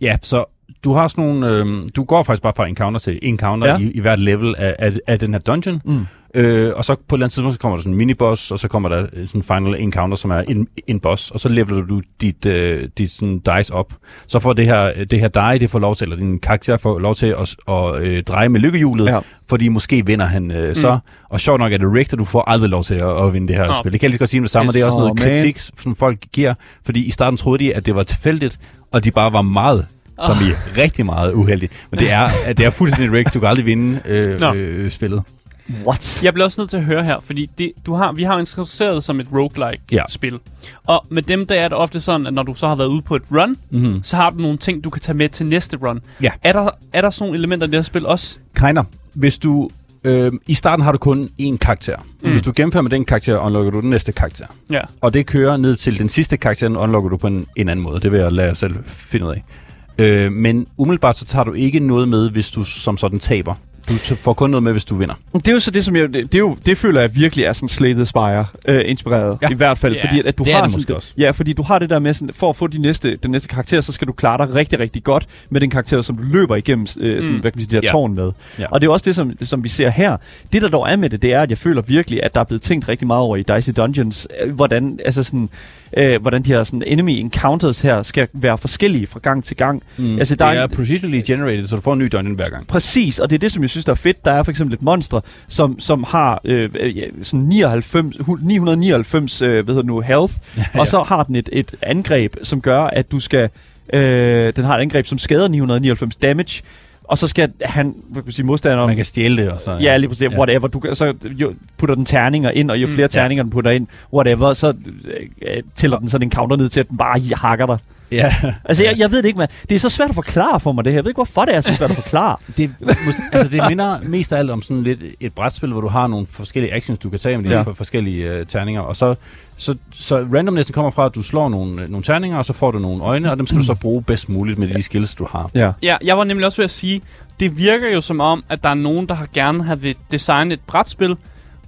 [SPEAKER 7] Ja, så du har sådan nogle, øh, du går faktisk bare fra encounter til encounter
[SPEAKER 1] Ja.
[SPEAKER 7] i, i hvert level af, af, af den her dungeon.
[SPEAKER 1] Mm.
[SPEAKER 7] Øh, og så på et eller andet tidspunkt, så kommer der sådan en miniboss, og så kommer der øh, sådan en final encounter, som er en, en boss, og så leveler du dit, øh, dit sådan dice op. Så får det her, det her die, det får lov til, eller din karakter får lov til at, at øh, dreje med lykkehjulet,
[SPEAKER 1] Ja.
[SPEAKER 7] fordi måske vinder han øh, så. Og sjovt nok er det rigged, og du får aldrig lov til at, at vinde det her
[SPEAKER 2] Nå.
[SPEAKER 7] spil. Det kan jeg lige godt sige med det samme, og det er også noget
[SPEAKER 1] man.
[SPEAKER 7] kritik, som folk giver, fordi i starten troede de, at det var tilfældigt, og de bare var meget som i rigtig meget uheldigt. Men det er, at det er fuldstændig rigged. Du kan aldrig vinde øh, øh, spillet.
[SPEAKER 1] What?
[SPEAKER 2] Jeg bliver også nødt til at høre her, fordi det, du har, vi har jo introduceret det som et
[SPEAKER 7] Ja.
[SPEAKER 2] roguelike-spil. Og med dem, der er det ofte sådan, at når du så har været ude på et run,
[SPEAKER 7] Mm-hmm.
[SPEAKER 2] så har du nogle ting, du kan tage med til næste run.
[SPEAKER 7] Ja.
[SPEAKER 2] Er der, er der sådan nogle elementer i det her spil også?
[SPEAKER 7] Kinder. Hvis du... Øh, I starten har du kun én karakter.
[SPEAKER 2] Mm.
[SPEAKER 7] Hvis du gennemfører med den karakter, unlocker du den næste karakter.
[SPEAKER 2] Ja.
[SPEAKER 7] Og det kører ned til den sidste karakter, den unlocker du på en, en anden måde. Det vil jeg lade jer selv finde ud af. Øh, men umiddelbart så tager du ikke noget med, hvis du som sådan taber. Du får kun noget med, hvis du vinder.
[SPEAKER 1] Det er jo så det, som jeg, det, det, er jo, det føler jeg virkelig er sådan Slay the Spire øh, inspireret.
[SPEAKER 7] Ja.
[SPEAKER 1] I hvert fald,
[SPEAKER 2] Ja,
[SPEAKER 1] fordi at, at du
[SPEAKER 7] det er
[SPEAKER 1] har
[SPEAKER 7] det
[SPEAKER 1] sådan,
[SPEAKER 7] måske også.
[SPEAKER 1] Ja, fordi du har det der med, sådan, for at få de næste, den næste karakter, så skal du klare dig rigtig, rigtig godt med den karakter, som du løber igennem øh, sådan,
[SPEAKER 2] Mm.
[SPEAKER 1] hvad kan man sige, det her
[SPEAKER 7] Ja.
[SPEAKER 1] tårn med.
[SPEAKER 7] Ja.
[SPEAKER 1] Og det er også det, som, som vi ser her. Det, der dog er med det, det er, at jeg føler virkelig, at der er blevet tænkt rigtig meget over i Dicey Dungeons, øh, hvordan, altså sådan, øh, hvordan de her sådan, enemy encounters her skal være forskellige fra gang til gang.
[SPEAKER 7] Mm.
[SPEAKER 1] Altså, der
[SPEAKER 7] det
[SPEAKER 1] er
[SPEAKER 7] er
[SPEAKER 1] en-
[SPEAKER 7] procedurally generated, så du får en ny dungeon hver gang.
[SPEAKER 1] Præcis, og det er det, som jeg synes, der er fedt. Der er for eksempel et monster, som, som har øh, øh, sådan 99, hu- 999 øh, hvad hedder det nu, health, ja, og så har den et, et angreb, som gør, at du skal... Øh, den har et angreb, som skader 999 damage, og så skal han, hvad kan man sige, modstanderen...
[SPEAKER 7] Man kan stjæle det, og så...
[SPEAKER 1] Ja, lige præcis.
[SPEAKER 7] Ja.
[SPEAKER 1] Ja. Whatever. Du, kan- så jo, putter den terninger ind, og jo
[SPEAKER 2] Mm,
[SPEAKER 1] flere
[SPEAKER 7] ja.
[SPEAKER 1] terninger den putter ind, whatever, så øh, øh, tæller den sådan en counter ned til, at den bare hakker dig.
[SPEAKER 7] Ja.
[SPEAKER 1] Altså, jeg, jeg ved det ikke, men det er så svært at forklare for mig, det her. Jeg ved ikke, hvorfor det er så svært at forklare.
[SPEAKER 7] Det, altså det minder mest af alt om sådan lidt et brætspil, hvor du har nogle forskellige actions, du kan tage med dine
[SPEAKER 1] Ja.
[SPEAKER 7] forskellige uh, terninger. Og så, så, så randomnessen kommer fra, at du slår nogle, øh, nogle terninger, og så får du nogle øjne, og dem skal du så bruge bedst muligt med de skills, du har.
[SPEAKER 1] Ja.
[SPEAKER 2] Ja, jeg var nemlig også ved at sige, det virker jo som om, at der er nogen, der har gerne have vil designe et brætspil,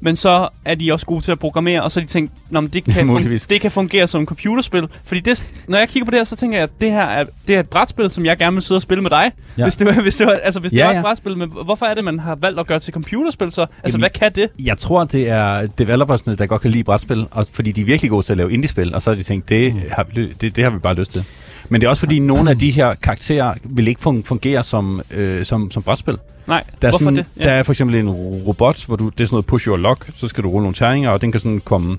[SPEAKER 2] men så er de også gode til at programmere, og så har de tænkt, Nå, men det, kan fun- det kan fungere som et computerspil. Fordi det, når jeg kigger på det her, så tænker jeg, at det her er, det er et brætspil, som jeg gerne vil sidde og spille med dig.
[SPEAKER 7] Ja.
[SPEAKER 2] Hvis det var, hvis det var, altså, hvis det
[SPEAKER 7] Ja,
[SPEAKER 2] var et
[SPEAKER 7] ja.
[SPEAKER 2] brætspil, men hvorfor er det, man har valgt at gøre til computerspil så? Altså,
[SPEAKER 7] Jamen-
[SPEAKER 2] hvad kan det?
[SPEAKER 7] Jeg tror, det er developersne, der godt kan lide brætspil, og fordi de er virkelig gode til at lave indie-spil, og så har de tænkt, det, har, vi det, det har vi bare lyst til. Men det er også fordi, nogle af de her karakterer vil ikke fun- fungere som, øh, som, som brætspil.
[SPEAKER 2] Nej,
[SPEAKER 7] Der er,
[SPEAKER 2] hvorfor
[SPEAKER 7] sådan,
[SPEAKER 2] det?
[SPEAKER 7] der er for eksempel en robot, hvor du, det er sådan noget push your luck, så skal du rulle nogle terninger, og den kan sådan komme...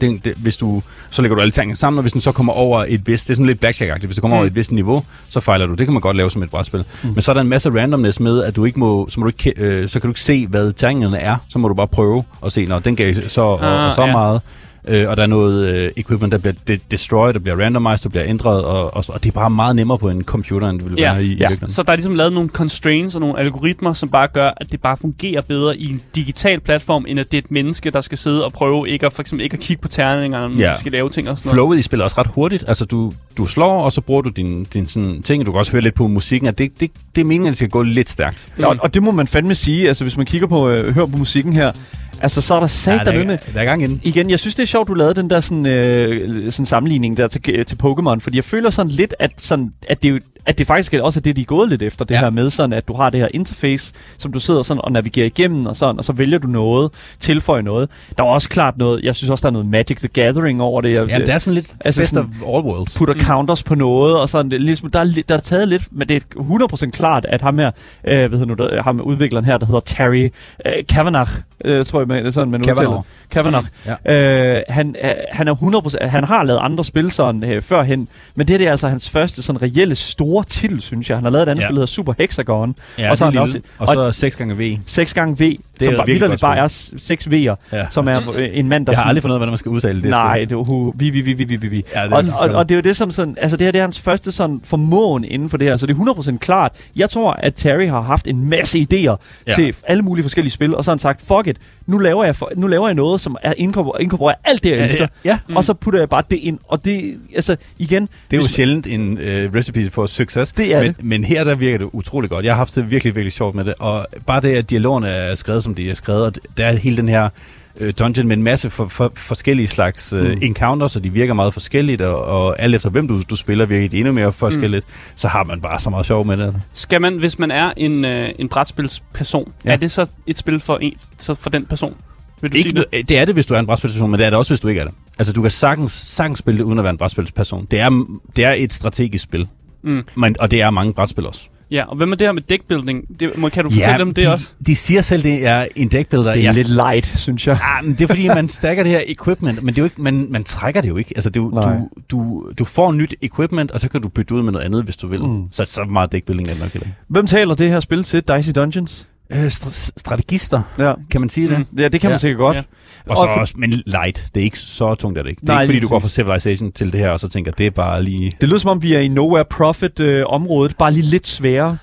[SPEAKER 7] Den, det, hvis du, så lægger du alle terningerne sammen, og hvis den så kommer over et vist, det er sådan lidt blackjack-agtigt, hvis det kommer mm. over et vist niveau, så fejler du. Det kan man godt lave som et brætspil. Mm. Men så er der en masse randomness med, at du ikke må, så, må du ikke, øh, så kan du ikke se, hvad terningerne er. Så må du bare prøve at se, når den gav så og,
[SPEAKER 2] Ah,
[SPEAKER 7] og så
[SPEAKER 2] ja.
[SPEAKER 7] meget. Øh, og der er noget øh, equipment, der bliver de- destroyed, der bliver randomized, der bliver ændret, og, og, og det er bare meget nemmere på en computer, end det ville
[SPEAKER 2] Ja,
[SPEAKER 7] være i, i
[SPEAKER 2] ja.
[SPEAKER 7] virkeligheden.
[SPEAKER 2] Så der er ligesom lavet nogle constraints og nogle algoritmer, som bare gør, at det bare fungerer bedre i en digital platform, end at det er et menneske, der skal sidde og prøve ikke at, for eksempel ikke at kigge på terningerne, når
[SPEAKER 7] Ja.
[SPEAKER 2] de skal lave ting og sådan noget.
[SPEAKER 7] flowet i spillet er også ret hurtigt. Altså, du, du slår, og så bruger du din, din sådan, ting. Du kan også høre lidt på musikken, at det, det, det er meningen, at det skal gå lidt stærkt.
[SPEAKER 1] Ja, og, og det må man fandme sige, altså hvis man kigger på, øh, hører på musikken her, altså så er der sat
[SPEAKER 7] der,
[SPEAKER 1] der
[SPEAKER 7] er,
[SPEAKER 1] med.
[SPEAKER 7] der er gang i den.
[SPEAKER 1] Igen, jeg synes, det er sjovt, du lavede den der sådan, øh, sådan sammenligning der til, til Pokémon, fordi jeg føler sådan lidt, at, sådan, at, det, jo- at det faktisk også er det, de er gået lidt efter, det
[SPEAKER 7] Ja.
[SPEAKER 1] ja. her med sådan, at du har det her interface, som du sidder sådan og navigerer igennem, og sådan, og så vælger du noget, tilføjer noget. Der er også klart noget, jeg synes også, der er noget Magic the Gathering over det. Jeg,
[SPEAKER 7] Ja, det er sådan lidt
[SPEAKER 1] Altså
[SPEAKER 7] best
[SPEAKER 1] sådan-
[SPEAKER 7] of all worlds.
[SPEAKER 1] putter mm. counters på noget, og sådan, det, ligesom, der, er, der er taget lidt, men det er 100% klart, at ham her, øh, hvad hedder nu, der, ham udvikleren her, der hedder Terry øh, Kavanagh, øh, tror jeg, man, det er sådan, man udtaler. Kavanagh.
[SPEAKER 7] Mm,
[SPEAKER 1] Øh, han, øh, han er 100%, han har lavet andre spil sådan øh, førhen, men det, det er altså hans første sådan reelle store titel, synes jeg. Han har lavet et andet
[SPEAKER 7] Ja.
[SPEAKER 1] ja. spil, der hedder Super Hexagon,
[SPEAKER 7] Ja,
[SPEAKER 1] og så
[SPEAKER 7] og,
[SPEAKER 1] har han
[SPEAKER 7] også,
[SPEAKER 1] også,
[SPEAKER 7] og så 6 gange V.
[SPEAKER 1] 6 gange V,
[SPEAKER 7] er
[SPEAKER 1] som
[SPEAKER 7] et
[SPEAKER 1] bare, bare er 6 V'er,
[SPEAKER 7] Ja.
[SPEAKER 1] som er øh, en mand, der
[SPEAKER 7] Jeg har
[SPEAKER 1] sådan-
[SPEAKER 7] aldrig fundet ud af, hvordan man skal udtale det.
[SPEAKER 1] Nej,
[SPEAKER 7] spil.
[SPEAKER 1] det er jo vi, vi, vi, vi, vi, vi, vi.
[SPEAKER 7] Ja, det er
[SPEAKER 1] og,
[SPEAKER 7] det.
[SPEAKER 1] og, og, det er jo det som sådan, altså det her det er hans første sådan formåen inden for det her, så det er 100% klart. Jeg tror, at Terry har haft en masse idéer
[SPEAKER 7] Ja.
[SPEAKER 1] ja. til alle mulige forskellige spil, og så har han sagt, fuck it, nu laver jeg, for, nu laver jeg noget, som er inkorporerer, inkorporerer alt det, jeg
[SPEAKER 7] Ja,
[SPEAKER 1] elsker,
[SPEAKER 7] ja.
[SPEAKER 1] mm. og så putter jeg bare det ind, og det, altså igen,
[SPEAKER 7] Det er jo
[SPEAKER 1] man-
[SPEAKER 7] sjældent en øh, recipe for succes.
[SPEAKER 1] Det er
[SPEAKER 7] men,
[SPEAKER 1] det.
[SPEAKER 7] men her der virker det utrolig godt. Jeg har haft det virkelig, virkelig sjovt med det. Og bare det, at dialogerne er skrevet, som de er skrevet, og der er hele den her øh, dungeon med en masse for, for, forskellige slags øh,
[SPEAKER 1] Mm.
[SPEAKER 7] encounters, og de virker meget forskelligt, og, og alt efter hvem du, du spiller, virker de endnu mere forskelligt. Mm. Så har man bare så meget sjov med det. Altså.
[SPEAKER 2] Skal man, hvis man er en, øh, en brætspilsperson, ja. Er det så et spil for, en, så for den person? Vil du
[SPEAKER 7] Ikke,
[SPEAKER 2] sige det?
[SPEAKER 7] det? det er det, hvis du er en brætspilsperson, men det er det også, hvis du ikke er det. Altså, du kan sagtens, sagtens spille det, uden at være en brætspilsperson. Det er, det er et strategisk spil.
[SPEAKER 2] Mm.
[SPEAKER 7] Men, og det er mange brætspil også.
[SPEAKER 2] Ja, og hvad med det her med deckbuilding? Det, må, kan du fortælle dem det
[SPEAKER 7] de,
[SPEAKER 2] også?
[SPEAKER 7] de siger selv, det er en deckbuilder.
[SPEAKER 1] det er
[SPEAKER 7] Jeg
[SPEAKER 1] lidt light, synes jeg.
[SPEAKER 7] Ah, men det er fordi, man stacker det her equipment, men det er jo ikke, man, man trækker det jo ikke. Altså, det er jo, du, du, du får nyt equipment, og så kan du bytte ud med noget andet, hvis du vil. Mm. Så så meget deckbuilding er nok heller.
[SPEAKER 1] Hvem taler det her spil til? Dicey Dungeons?
[SPEAKER 7] Øh, st- strategister,
[SPEAKER 1] Ja.
[SPEAKER 7] kan man sige det?
[SPEAKER 2] Mm.
[SPEAKER 1] Ja, det kan
[SPEAKER 7] Ja.
[SPEAKER 1] man sikkert godt.
[SPEAKER 2] Ja.
[SPEAKER 7] Og så
[SPEAKER 1] Og for-
[SPEAKER 7] også, men light. Det er ikke så tungt, er det ikke? Det er
[SPEAKER 1] Nej,
[SPEAKER 7] ikke, fordi du går fra. Civilization til det her, og så tænker, det er bare lige...
[SPEAKER 1] Det lyder som om, vi er i Nowhere Profit-området, bare lige lidt sværere.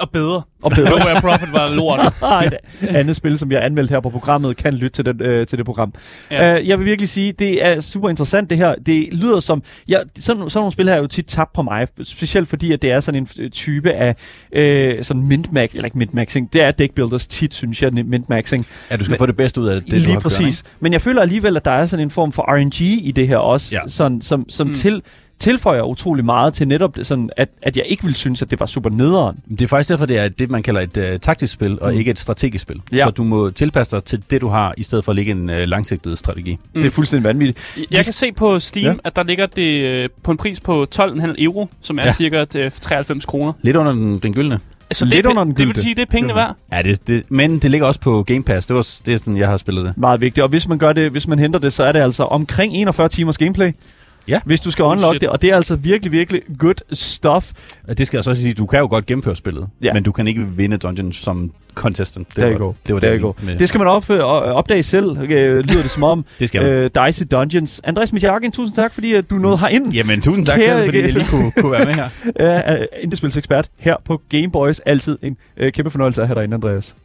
[SPEAKER 2] Og bedre.
[SPEAKER 1] Og bedre.
[SPEAKER 2] Nowhere Profit var lort.
[SPEAKER 1] Ej, et andet spil, som jeg har anmeldt her på programmet, kan lytte til, den, øh, til det program.
[SPEAKER 2] Ja.
[SPEAKER 1] Uh, jeg vil virkelig sige, det er super interessant det her. Det lyder som... Ja, sådan, sådan nogle spil her er jo tit tabt på mig, specielt fordi, at det er sådan en øh, type af øh, sådan mint-max, eller ikke mint-maxing, det er deckbuilders tit, synes jeg, mint-maxing.
[SPEAKER 7] Ja, du skal
[SPEAKER 1] Men-
[SPEAKER 7] få det bedste ud af det, du
[SPEAKER 1] Lige
[SPEAKER 7] har
[SPEAKER 1] præcis. Men jeg føler alligevel, at der er sådan en form for RNG i det her også,
[SPEAKER 7] Ja.
[SPEAKER 1] sådan, som, som
[SPEAKER 2] mm.
[SPEAKER 1] til, tilføjer utrolig meget til netop det, sådan, at, at jeg ikke vil synes, at det var super nederen.
[SPEAKER 7] Det er faktisk derfor, det er det, man kalder et uh, taktisk spil, og
[SPEAKER 1] Mm.
[SPEAKER 7] ikke et strategisk spil.
[SPEAKER 1] Ja.
[SPEAKER 7] Så du må tilpasse dig til det, du har, i stedet for at lægge en uh, langsigtet strategi.
[SPEAKER 1] Mm. Det er fuldstændig vanvittigt.
[SPEAKER 2] Jeg kan se på Steam, ja. At der ligger det øh, på en pris på 12,5 euro, som er
[SPEAKER 7] Ja.
[SPEAKER 2] cirka øh, 93 kroner.
[SPEAKER 7] Lidt under den, den gyldne.
[SPEAKER 2] Så
[SPEAKER 1] Lidt
[SPEAKER 2] det, er
[SPEAKER 1] under den
[SPEAKER 2] Det vil sige, det er pengene værd.
[SPEAKER 7] Ja, det, det, men det ligger også på Game Pass. Det, var, det er sådan, jeg har spillet det.
[SPEAKER 1] Meget vigtigt. Og hvis man gør det, hvis man henter det, så er det altså omkring 41 timers gameplay.
[SPEAKER 7] Ja.
[SPEAKER 1] Hvis du skal
[SPEAKER 2] Oh,
[SPEAKER 1] unlock
[SPEAKER 2] shit.
[SPEAKER 1] det, og det er altså virkelig, virkelig good stuff.
[SPEAKER 7] Det skal jeg så også sige, du kan jo godt gennemføre spillet,
[SPEAKER 1] Ja.
[SPEAKER 7] men du kan ikke vinde dungeons som contestant. Det
[SPEAKER 1] Der
[SPEAKER 7] var,
[SPEAKER 1] go.
[SPEAKER 7] Det var
[SPEAKER 1] Der
[SPEAKER 7] det, med-
[SPEAKER 1] Det skal man opføre, og opdage selv, øh, lyder det som om.
[SPEAKER 7] det skal man.
[SPEAKER 1] øh, Dicey Dungeons. Andreas Michakin, tusind tak, fordi at du nåede herind.
[SPEAKER 7] Jamen, tusind tak til
[SPEAKER 1] Kære-
[SPEAKER 7] jer, fordi jeg lige kunne, kunne være med her.
[SPEAKER 1] Ja, uh, Indespilsekspert her på Game Boys. Altid en uh, kæmpe fornøjelse at have dig inde, Andreas.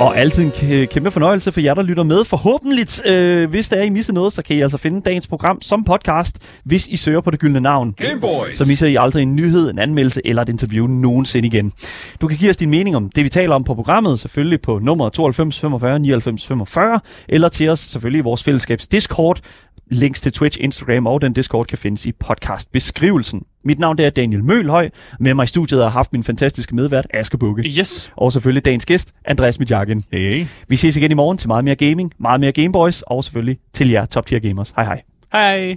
[SPEAKER 1] Og altid en kæ- kæmpe fornøjelse for jer, der lytter med. Forhåbentlig, øh, hvis der er, I misser noget, så kan I altså finde dagens program som podcast, hvis I søger på det gyldne navn.
[SPEAKER 8] Gameboys!
[SPEAKER 1] Så misser I aldrig en nyhed, en anmeldelse eller et interview nogensinde igen. Du kan give os din mening om det, vi taler om på programmet, selvfølgelig på nummer 92 45 99 45, eller til os selvfølgelig i vores fællesskabs Discord. Links til Twitch, Instagram og den Discord kan findes i podcastbeskrivelsen. Mit navn det er Daniel Mølhøj. Med mig i studiet har haft min fantastiske medvært, Aske Bukke.
[SPEAKER 2] Yes.
[SPEAKER 1] Og selvfølgelig dagens gæst, Andreas Midjakken.
[SPEAKER 7] Hey.
[SPEAKER 1] Vi ses igen i morgen til meget mere gaming, meget mere Gameboys, og selvfølgelig til jer top tier gamers. Hej hej.
[SPEAKER 2] Hej.